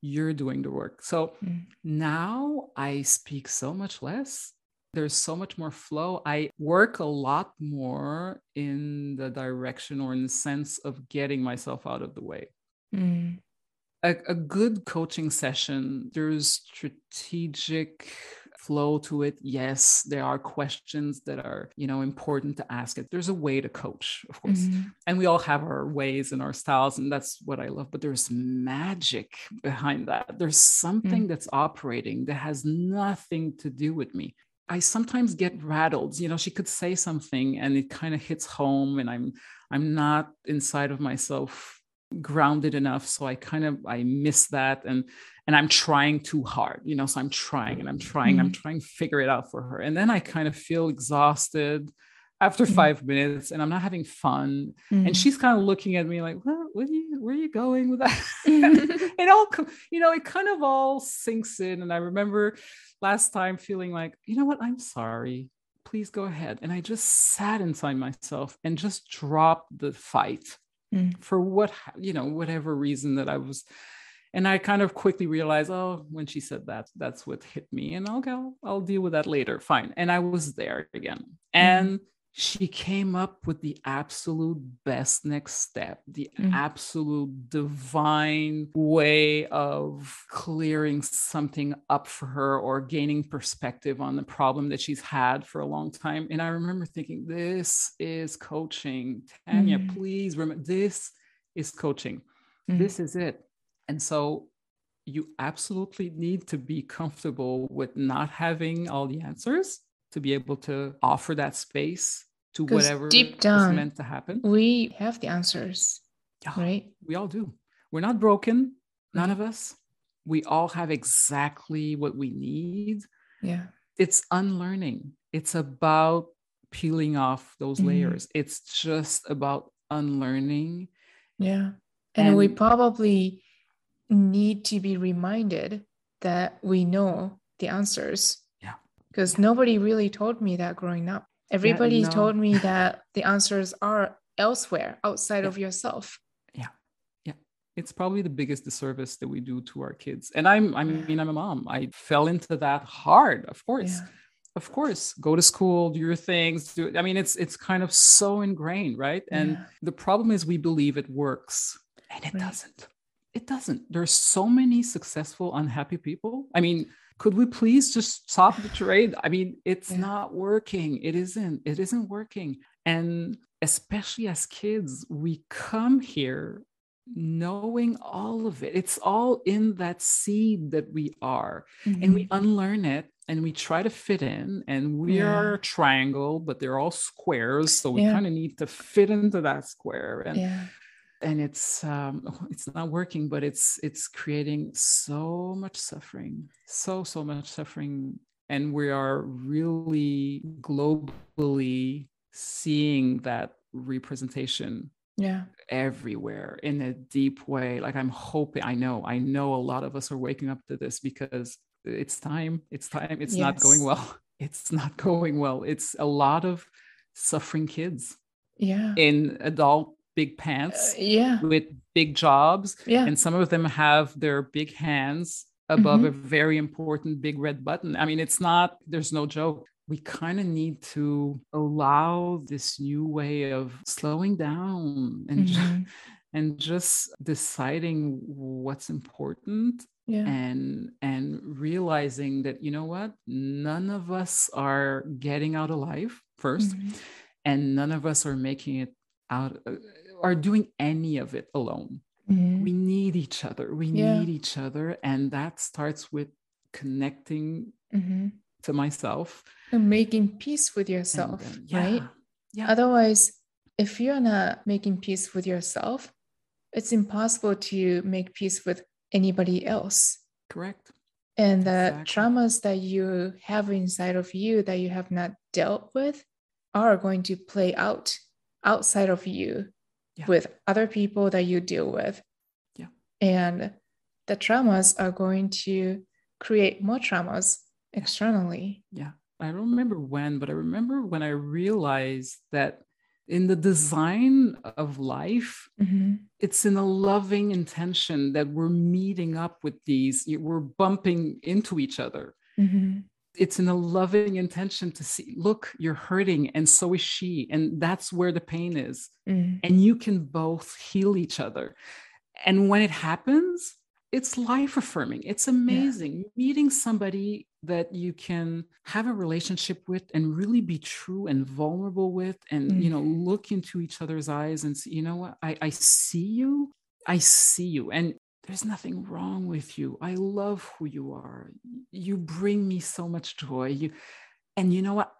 you're doing the work. So mm. now i speak so much less. There's so much more flow. I work a lot more in the direction or in the sense of getting myself out of the way. Mm a, a good coaching session, there's strategic flow to it yes there are questions that are you know important to ask it there's a way to coach of course mm-hmm. and we all have our ways and our styles and that's what i love but there's magic behind that there's something mm-hmm. that's operating that has nothing to do with me i sometimes get rattled you know she could say something and it kind of hits home and i'm i'm not inside of myself grounded enough so i kind of i miss that and and i'm trying too hard you know so i'm trying and i'm trying mm-hmm. i'm trying to figure it out for her. And then i kind of feel exhausted after mm-hmm. five minutes and i'm not having fun. Mm-hmm. and she's kind of looking at me like well, what are you where are you going with that? It all you know it kind of all sinks in. And i remember last time feeling like you know what? I'm sorry. Please go ahead. And i just sat inside myself and just dropped the fight mm. for what you know whatever reason that i was and i kind of quickly realized oh when she said that that's what hit me and i'll, go I'll deal with that later fine and i was there again and mm. She came up with the absolute best next step, the mm. absolute divine way of clearing something up for her or gaining perspective on the problem that she's had for a long time. And I remember thinking, this is coaching. Tanya, mm. please remember, this is coaching. Mm. This is it. And so you absolutely need to be comfortable with not having all the answers to be able to offer that space to whatever deep down is meant to happen. We have the answers, right? We all do. We're not broken, none of us. We all have exactly what we need. Yeah. It's unlearning. It's about peeling off those mm-hmm. layers. It's just about unlearning. Yeah. And, and we probably need to be reminded that we know the answers. Yeah. Because nobody really told me that growing up. Everybody yeah, no. told me that the answers are elsewhere outside yeah. of yourself. Yeah. Yeah. It's probably the biggest disservice that we do to our kids. And I'm I mean I'm a mom. I fell into that hard, of course. Yeah. Of course, go to school, do your things. Do I mean it's it's kind of so ingrained, right? And the problem is we believe it works and it right. doesn't. It doesn't. There's so many successful unhappy people. I mean, could we please just stop the trade? I mean, it's yeah. not working. It isn't. It isn't working. And especially as kids, we come here knowing all of it. It's all in that seed that we are. Mm-hmm. And we mm-hmm. unlearn it and we try to fit in. And we yeah. are a triangle, but they're all squares. So we yeah. kind of need to fit into that square. And yeah and it's um, it's not working but it's it's creating so much suffering so so much suffering. And we are really globally seeing that representation yeah. everywhere in a deep way. Like i'm hoping i know i know a lot of us are waking up to this because it's time it's time it's yes. not going well it's not going well. It's a lot of suffering kids yeah. in adult big pants uh, yeah with big jobs yeah and some of them have their big hands above mm-hmm. a very important big red button i mean it's not there's no joke we kind of need to allow this new way of slowing down and mm-hmm. just, and just deciding what's important yeah. and and realizing that you know what none of us are getting out alive 1st mm-hmm. and none of us are making it out uh, are doing any of it alone. Mm-hmm. We need each other. We yeah. need each other. And that starts with connecting mm-hmm. to myself and making peace with yourself, then, yeah, right? Yeah. Otherwise, if you're not making peace with yourself, it's impossible to make peace with anybody else. Correct. And the exactly. traumas that you have inside of you that you have not dealt with are going to play out outside of you yeah. with other people that you deal with. Yeah. And the traumas are going to create more traumas externally. Yeah. I don't remember when, but I remember when I realized that in the design of life, mm-hmm. it's in a loving intention that we're meeting up with these, we're bumping into each other. Mm-hmm it's in a loving intention to see look you're hurting and so is she and that's where the pain is. Mm. and you can both heal each other. And when it happens it's life affirming it's amazing. Yeah. meeting somebody that you can have a relationship with and really be true and vulnerable with and mm. you know look into each other's eyes and see you know what? I, I see you. I see you. And there's nothing wrong with you. I love who you are. You bring me so much joy. You and you know what?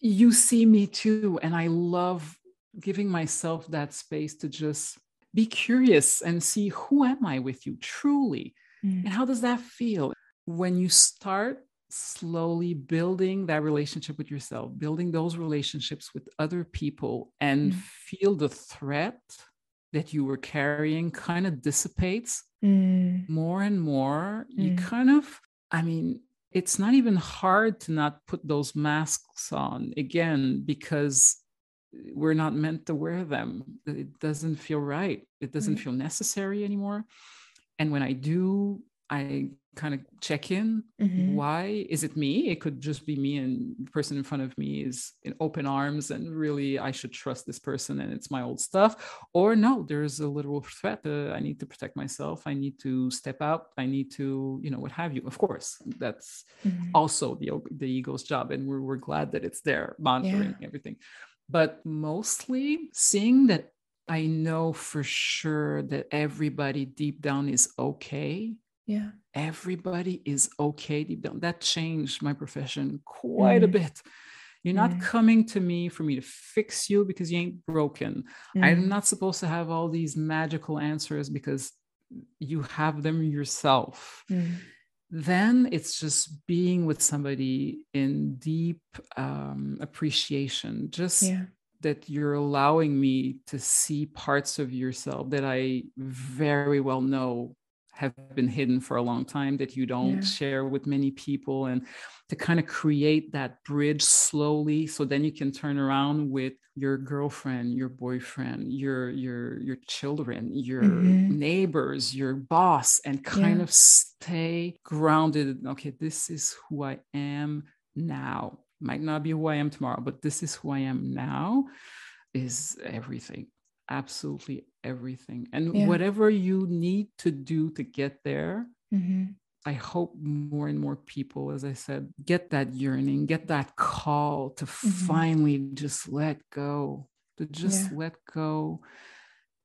You see me too and I love giving myself that space to just be curious and see who am I with you truly? Mm. And how does that feel? When you start slowly building that relationship with yourself, building those relationships with other people and mm. feel the threat that you were carrying kind of dissipates mm. more and more, mm. you kind of, I mean, it's not even hard to not put those masks on again because we're not meant to wear them. It doesn't feel right. It doesn't mm. feel necessary anymore. And when I do I kind of check in. Mm-hmm. Why is it me? It could just be me, and the person in front of me is in open arms, and really I should trust this person, and it's my old stuff. Or no, there's a literal threat. Uh, I need to protect myself. I need to step out. I need to, you know, what have you. Of course, that's mm-hmm. also the the ego's job, and we're we're glad that it's there monitoring yeah. everything. But mostly seeing that I know for sure that everybody deep down is okay. Yeah. Everybody is okay deep down. That changed my profession quite mm. a bit. You're not mm. coming to me for me to fix you because you ain't broken. Mm. I'm not supposed to have all these magical answers because you have them yourself. Mm. Then it's just being with somebody in deep um, appreciation, just yeah that you're allowing me to see parts of yourself that I very well know have been hidden for a long time that you don't yeah. share with many people and to kind of create that bridge slowly so then you can turn around with your girlfriend your boyfriend your your your children your mm-hmm. neighbors your boss and kind yeah. of stay grounded okay this is who i am now might not be who I am tomorrow, but this is who I am now is everything. Absolutely everything. And yeah. whatever you need to do to get there, mm-hmm. I hope more and more people, as I said, get that yearning, get that call to mm-hmm. finally just let go, to just yeah. let go.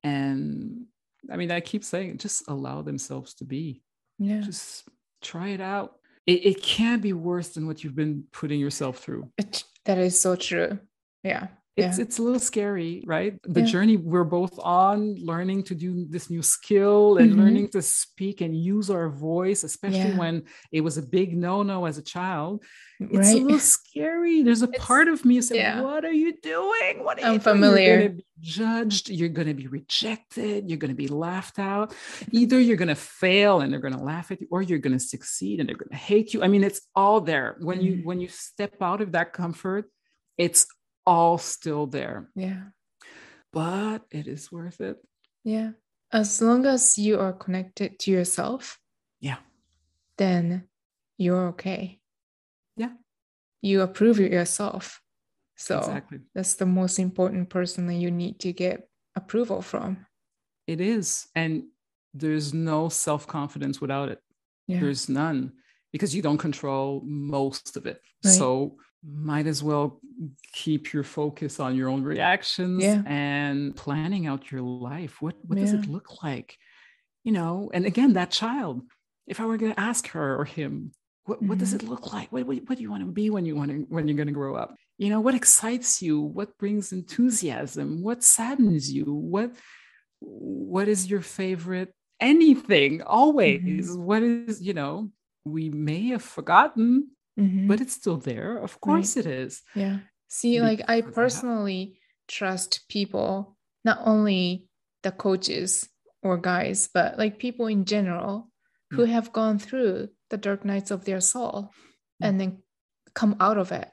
And I mean, I keep saying, just allow themselves to be. Yeah. Just try it out it, it can't be worse than what you've been putting yourself through. It, that is so true. Yeah. It's yeah. it's a little scary, right? The yeah. journey we're both on, learning to do this new skill and mm-hmm. learning to speak and use our voice, especially yeah. when it was a big no-no as a child. It's right. a little scary. There's a it's, part of me saying, "What are you doing? What are I'm you familiar. Doing? You're be judged. You're gonna be rejected. You're gonna be laughed out. Either you're gonna fail and they're gonna laugh at you, or you're gonna succeed and they're gonna hate you. I mean, it's all there. When mm-hmm. you when you step out of that comfort, it's all still there. Yeah. But it is worth it. Yeah. As long as you are connected to yourself. Yeah. Then you're okay. Yeah. You approve yourself. So exactly. that's the most important person that you need to get approval from. It is. And there's no self confidence without it. Yeah. There's none because you don't control most of it. Right. So might as well keep your focus on your own reactions yeah. and planning out your life. What what yeah. does it look like? You know, and again, that child, if I were going to ask her or him, what, mm-hmm. what does mm-hmm. it look like? What, what, what, do you want to be when you want to when you're going to grow up? You know, what excites you? What brings enthusiasm? What saddens you? What what is your favorite anything always? Mm-hmm. What is, you know, we may have forgotten mm-hmm. but it's still there. Of course right. it is. Yeah. See, because like I personally trust people, not only the coaches or guys, but like people in general who mm. have gone through the dark nights of their soul mm. and then come out of it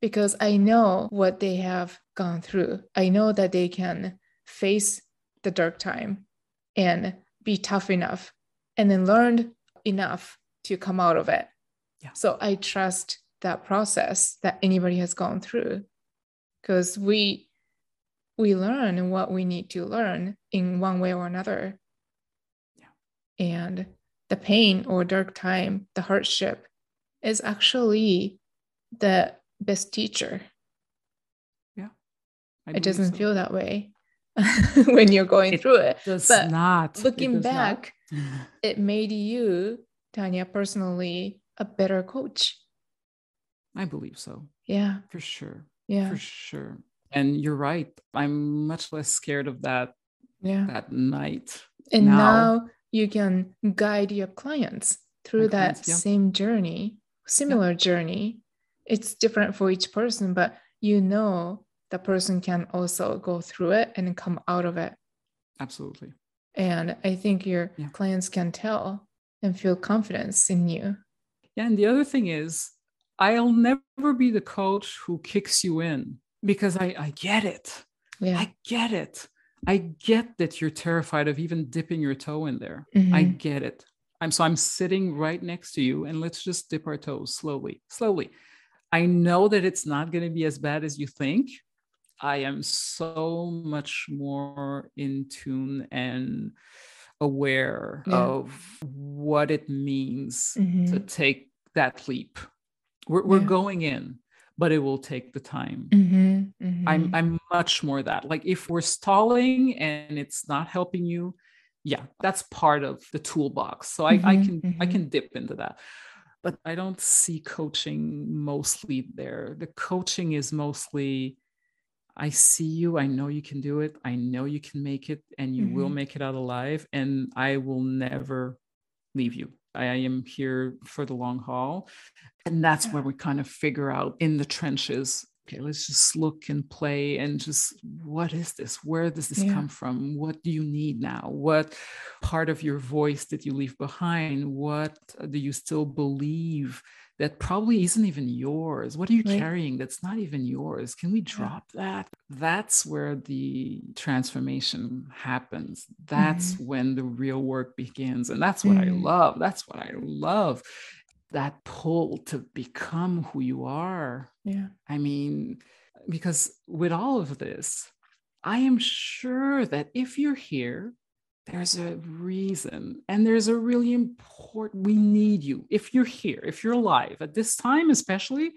because I know what they have gone through. I know that they can face the dark time and be tough enough and then learn enough to come out of it. Yeah. So I trust that process that anybody has gone through because we we learn what we need to learn in one way or another. Yeah. And the pain or dark time, the hardship is actually the best teacher. Yeah. It doesn't so. feel that way when you're going it through it. Does but not. Looking back, not. it made you, Tanya, personally a better coach. I believe so. Yeah. For sure. Yeah. For sure. And you're right. I'm much less scared of that yeah. that night. And now, now you can guide your clients through that clients, yeah. same journey, similar yeah. journey. It's different for each person, but you know the person can also go through it and come out of it. Absolutely. And I think your yeah. clients can tell and feel confidence in you. Yeah. And the other thing is, I'll never be the coach who kicks you in because I, I get it. Yeah. I get it. I get that you're terrified of even dipping your toe in there. Mm-hmm. I get it. I'm so I'm sitting right next to you and let's just dip our toes slowly, slowly. I know that it's not going to be as bad as you think. I am so much more in tune and aware yeah. of what it means mm-hmm. to take that leap. We're, we're going in, but it will take the time. Mm-hmm. Mm-hmm. I'm I'm much more that. Like if we're stalling and it's not helping you, yeah that's part of the toolbox so I, mm-hmm, I can mm-hmm. i can dip into that but i don't see coaching mostly there the coaching is mostly i see you i know you can do it i know you can make it and you mm-hmm. will make it out alive and i will never leave you i am here for the long haul and that's where we kind of figure out in the trenches okay, let's just look and play and just what is this? Where does this yeah. come from? What do you need now? What part of your voice did you leave behind? What do you still believe that probably isn't even yours? What are you right. carrying that's not even yours? Can we drop yeah. that? That's where the transformation happens. That's mm-hmm. when the real work begins. And that's what mm-hmm. I love. That's what I love that pull to become who you are. Yeah. I mean, because with all of this, I am sure that if you're here, there's a reason and there's a really important we need you. If you're here if you're alive at this time especially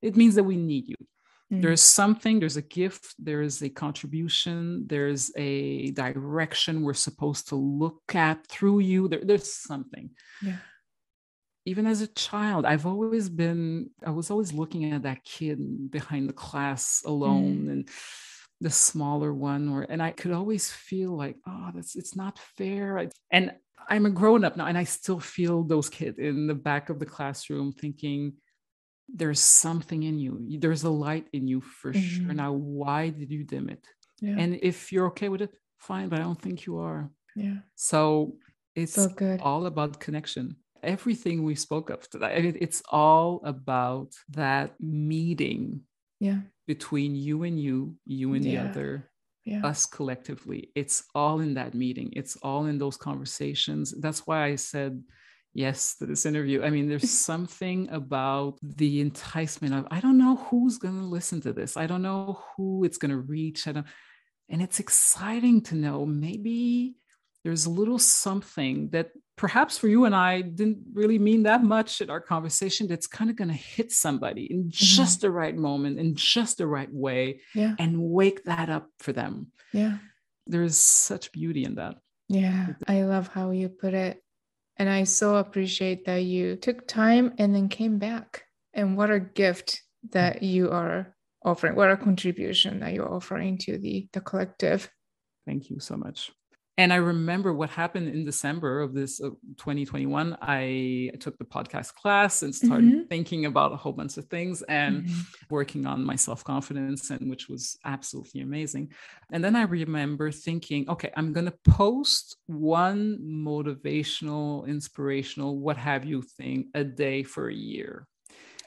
it means that we need you. Mm. there's something there's a gift there's a contribution there's a direction we're supposed to look at through you. There, there's something. Yeah. Even as a child, I've always been, I was always looking at that kid behind the class alone mm. and the smaller one, or, and I could always feel like, oh, that's, it's not fair. And I'm a grown up now, and I still feel those kids in the back of the classroom thinking, there's something in you, there's a light in you for mm-hmm. sure. Now, why did you dim it? Yeah. And if you're okay with it, fine, but I don't think you are. Yeah. So it's so good. all about connection everything we spoke of today. It's all about that meeting yeah. between you and you, you and yeah. the other, yeah. us collectively. It's all in that meeting. It's all in those conversations. That's why I said yes to this interview. I mean, there's something about the enticement of I don't know who's going to listen to this. I don't know who it's going to reach. I don't, and it's exciting to know maybe there's a little something that perhaps for you and I didn't really mean that much in our conversation that's kind of going to hit somebody in mm-hmm. just the right moment, in just the right way, yeah. and wake that up for them. Yeah. There's such beauty in that. Yeah. I love how you put it. And I so appreciate that you took time and then came back. And what a gift that you are offering, what a contribution that you're offering to the, the collective. Thank you so much and I remember what happened in December of this uh, 2021. I took the podcast class and started mm-hmm. thinking about a whole bunch of things and mm-hmm. working on my self confidence, and which was absolutely amazing. And then I remember thinking, okay, I'm going to post one motivational, inspirational, what have you thing a day for a year.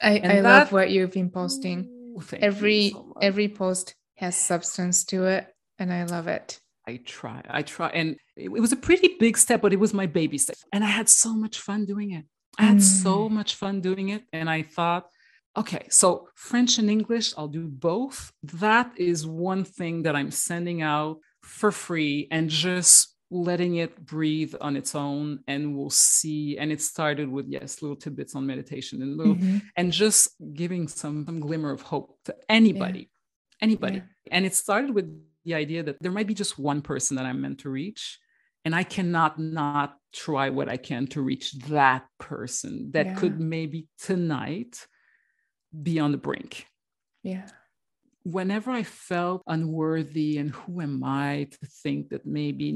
I, I that, love what you've been posting. every so every post has substance to it, and I love it. I try, I try. And it, it, was a pretty big step, but it was my baby step. And I had so much fun doing it. I had mm. so much fun doing it. And I thought, okay, so French and English, I'll do both. That is one thing that I'm sending out for free and just letting it breathe on its own and we'll see and it started with yes little tidbits on meditation and little mm-hmm. and just giving some some glimmer of hope to anybody yeah. anybody yeah. and it started with the idea that there might be just one person that I'm meant to reach. And I cannot not try what I can to reach that person that yeah. could maybe tonight be on the brink. Yeah whenever I felt unworthy and who am I to think that maybe,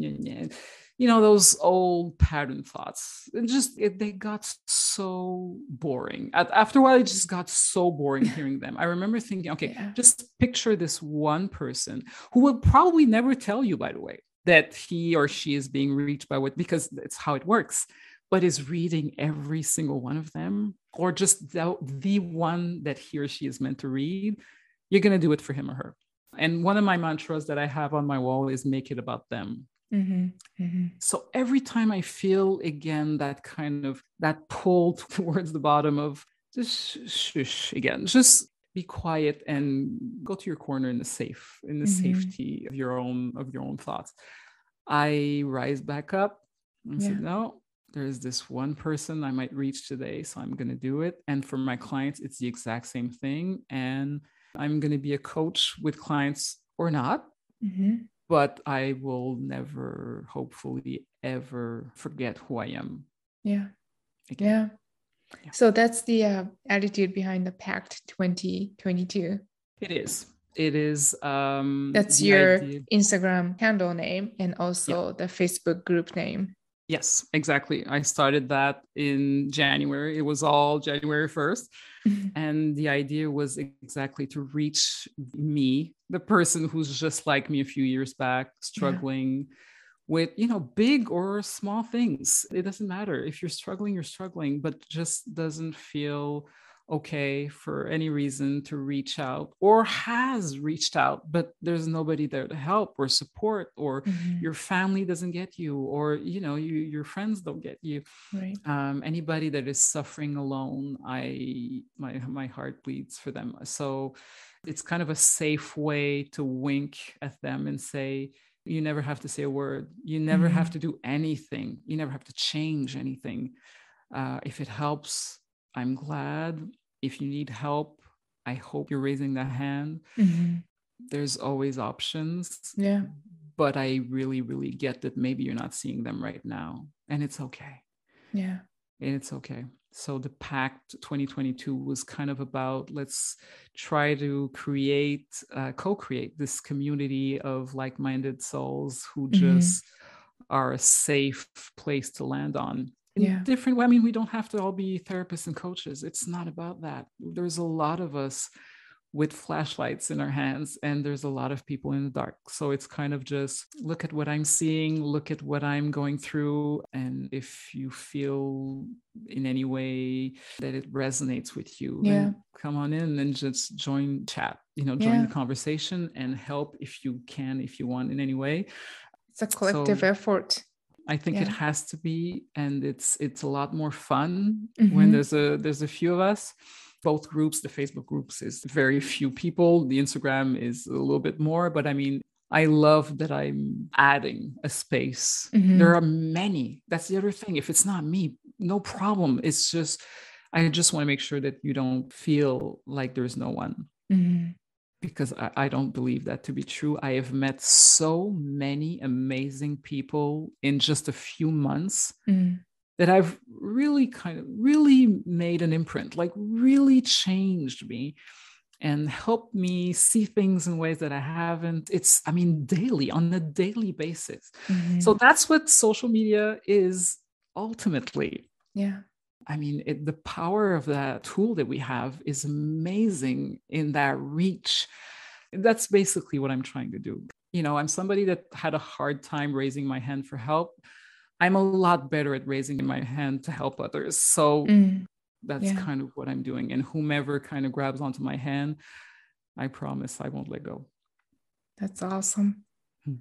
you know, those old pattern thoughts, it just, it, they got so boring. After a while, it just got so boring hearing them. I remember thinking, okay, yeah. just picture this one person who will probably never tell you, by the way, that he or she is being reached by what, because it's how it works but is reading every single one of them or just the, the one that he or she is meant to read you're going to do it for him or her. And one of my mantras that I have on my wall is make it about them. Mm-hmm. Mm-hmm. So every time I feel again that kind of that pull towards the bottom of just shush again, just be quiet and go to your corner in the safe, in the mm-hmm. safety of your own of your own thoughts. I rise back up and yeah. said, no, there's this one person I might reach today, so I'm gonna do it. And for my clients, it's the exact same thing. And I'm gonna be a coach with clients or not. But I will never, hopefully, ever forget who I am. Yeah. Again. Yeah. yeah. So that's the uh, attitude behind the Pact 2022. It is. It is. Um, that's your idea. Instagram handle name and also yeah. the Facebook group name. Yes, exactly. I started that in January. It was all January 1st. Mm-hmm. And the idea was exactly to reach me, the person who's just like me a few years back, struggling yeah. with, you know, big or small things. It doesn't matter. If you're struggling, you're struggling, but just doesn't feel okay for any reason to reach out or has reached out but there's nobody there to help or support or mm-hmm. your family doesn't get you or you know you, your friends don't get you right. um, anybody that is suffering alone i my my heart bleeds for them so it's kind of a safe way to wink at them and say you never have to say a word you never mm-hmm. have to do anything you never have to change anything uh, if it helps I'm glad if you need help, I hope you're raising that hand. Mm-hmm. There's always options. Yeah. But I really, really get that maybe you're not seeing them right now. And it's okay. Yeah. And it's okay. So the Pact 2022 was kind of about let's try to create, uh, co create this community of like minded souls who mm-hmm. just are a safe place to land on in yeah. different way. I mean, we don't have to all be therapists and coaches. It's not about that. There's a lot of us with flashlights in our hands, and there's a lot of people in the dark. So it's kind of just look at what I'm seeing, look at what I'm going through. And if you feel in any way that it resonates with you, yeah. come on in and just join chat, you know, join yeah. the conversation and help if you can, if you want in any way. It's a collective so, effort I think yeah. it has to be, and it's it's a lot more fun mm-hmm. when there's a there's a few of us. Both groups, the Facebook groups is very few people. The Instagram is a little bit more, but I mean, I love that I'm adding a space. Mm-hmm. There are many. That's the other thing. If it's not me, no problem. It's just I just want to make sure that you don't feel like there's no one. Mm-hmm because I, I, don't believe that to be true. I have met so many amazing people in just a few months mm. that I've really kind of really made an imprint, like really changed me and helped me see things in ways that I haven't. It's, I mean, daily on a daily basis. Mm-hmm. So that's what social media is ultimately. Yeah. I mean, it, the power of that tool that we have is amazing in that reach. That's basically what I'm trying to do. You know, I'm somebody that had a hard time raising my hand for help. I'm a lot better at raising my hand to help others. So mm, that's yeah. kind of what I'm doing. And whomever kind of grabs onto my hand, I promise I won't let go. That's awesome. Hmm.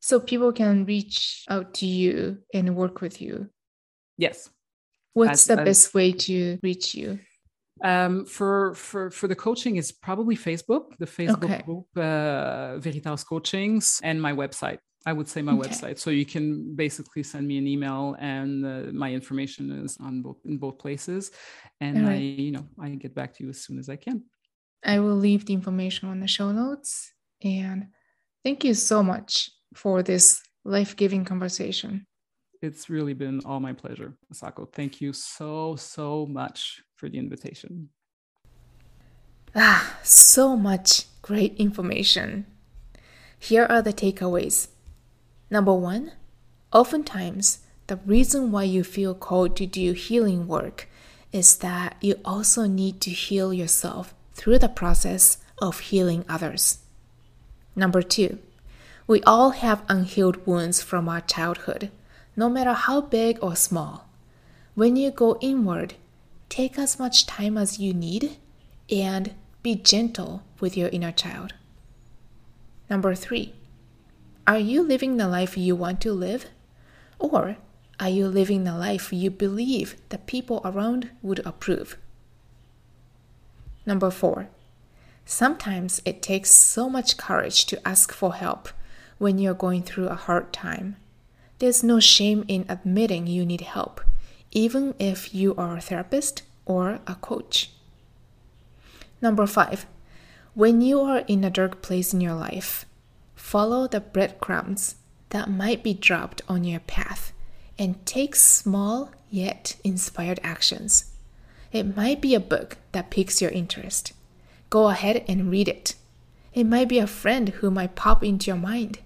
So people can reach out to you and work with you. Yes. What's as, the best way to reach you? Um, for for for the coaching is probably Facebook, the Facebook okay. group uh, Veritas Coachings, and my website. I would say my okay. website. So you can basically send me an email, and uh, my information is on both in both places, and right. I you know I get back to you as soon as I can. I will leave the information on the show notes, and thank you so much for this life giving conversation it's really been all my pleasure, Masako. Thank you so, so much for the invitation. Ah, so much great information. Here are the takeaways. Number one, oftentimes the reason why you feel called to do healing work is that you also need to heal yourself through the process of healing others. Number two, we all have unhealed wounds from our childhood no matter how big or small. When you go inward, take as much time as you need and be gentle with your inner child. Number three, Are you living the life you want to live? Or are you living the life you believe the people around would approve? Number four, sometimes it takes so much courage to ask for help when you're going through a hard time. There's no shame in admitting you need help, even if you are a therapist or a coach. Number five, when you are in a dark place in your life, follow the breadcrumbs that might be dropped on your path and take small yet inspired actions. It might be a book that piques your interest. Go ahead and read it. It might be a friend who might pop into your mind.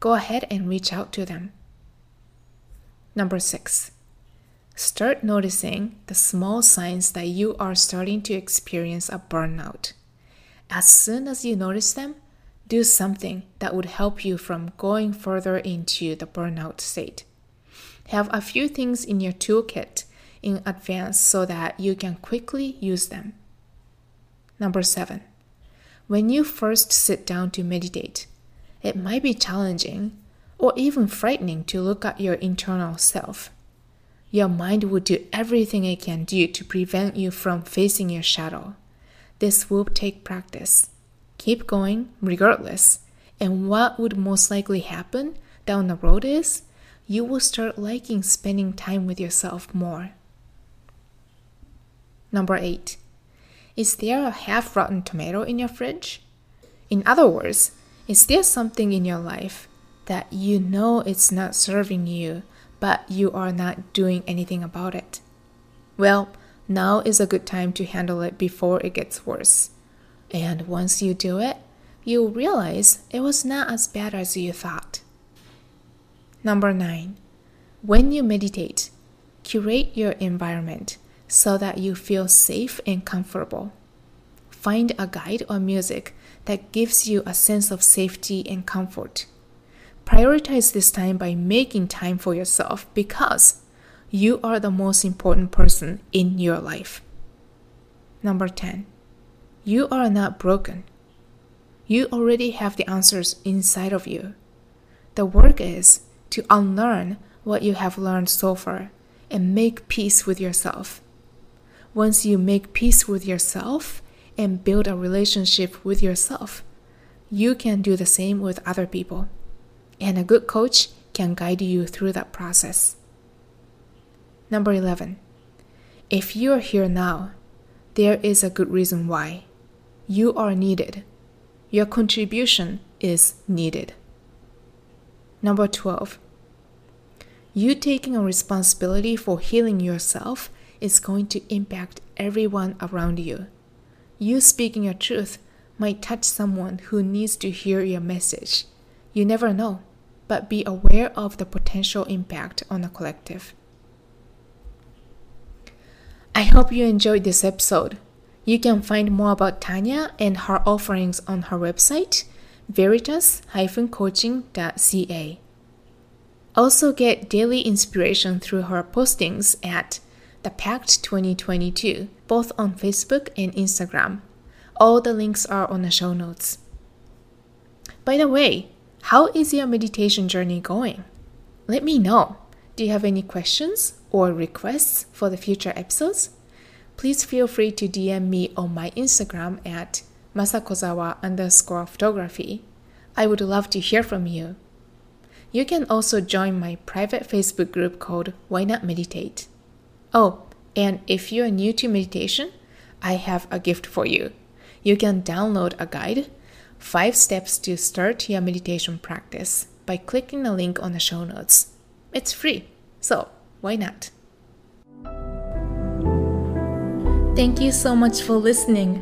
Go ahead and reach out to them. Number six, start noticing the small signs that you are starting to experience a burnout. As soon as you notice them, do something that would help you from going further into the burnout state. Have a few things in your toolkit in advance so that you can quickly use them. Number seven, when you first sit down to meditate, it might be challenging or even frightening to look at your internal self. Your mind will do everything it can do to prevent you from facing your shadow. This will take practice. Keep going regardless. And what would most likely happen down the road is you will start liking spending time with yourself more. Number eight, is there a half rotten tomato in your fridge? In other words, is there something in your life that you know it's not serving you, but you are not doing anything about it? Well, now is a good time to handle it before it gets worse. And once you do it, you'll realize it was not as bad as you thought. Number nine, when you meditate, curate your environment so that you feel safe and comfortable. Find a guide or music that gives you a sense of safety and comfort. Prioritize this time by making time for yourself because you are the most important person in your life. Number 10. You are not broken. You already have the answers inside of you. The work is to unlearn what you have learned so far and make peace with yourself. Once you make peace with yourself and build a relationship with yourself, you can do the same with other people. And a good coach can guide you through that process. Number 11. If you are here now, there is a good reason why. You are needed. Your contribution is needed. Number 12. You taking a responsibility for healing yourself is going to impact everyone around you. You speaking your truth might touch someone who needs to hear your message. You never know, but be aware of the potential impact on the collective. I hope you enjoyed this episode. You can find more about Tanya and her offerings on her website, veritas-coaching.ca. Also get daily inspiration through her postings at the Pact 2022, both on Facebook and Instagram. All the links are on the show notes. By the way, how is your meditation journey going? Let me know. Do you have any questions or requests for the future episodes? Please feel free to DM me on my Instagram at masakozawa underscore photography. I would love to hear from you. You can also join my private Facebook group called Why Not Meditate. Oh, and if you're new to meditation, I have a gift for you. You can download a guide, Five Steps to Start Your Meditation Practice, by clicking the link on the show notes. It's free, so why not? Thank you so much for listening.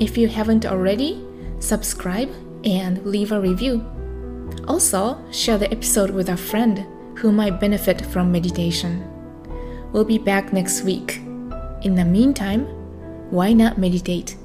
If you haven't already, subscribe and leave a review. Also, share the episode with a friend who might benefit from meditation. We'll be back next week. In the meantime, why not meditate?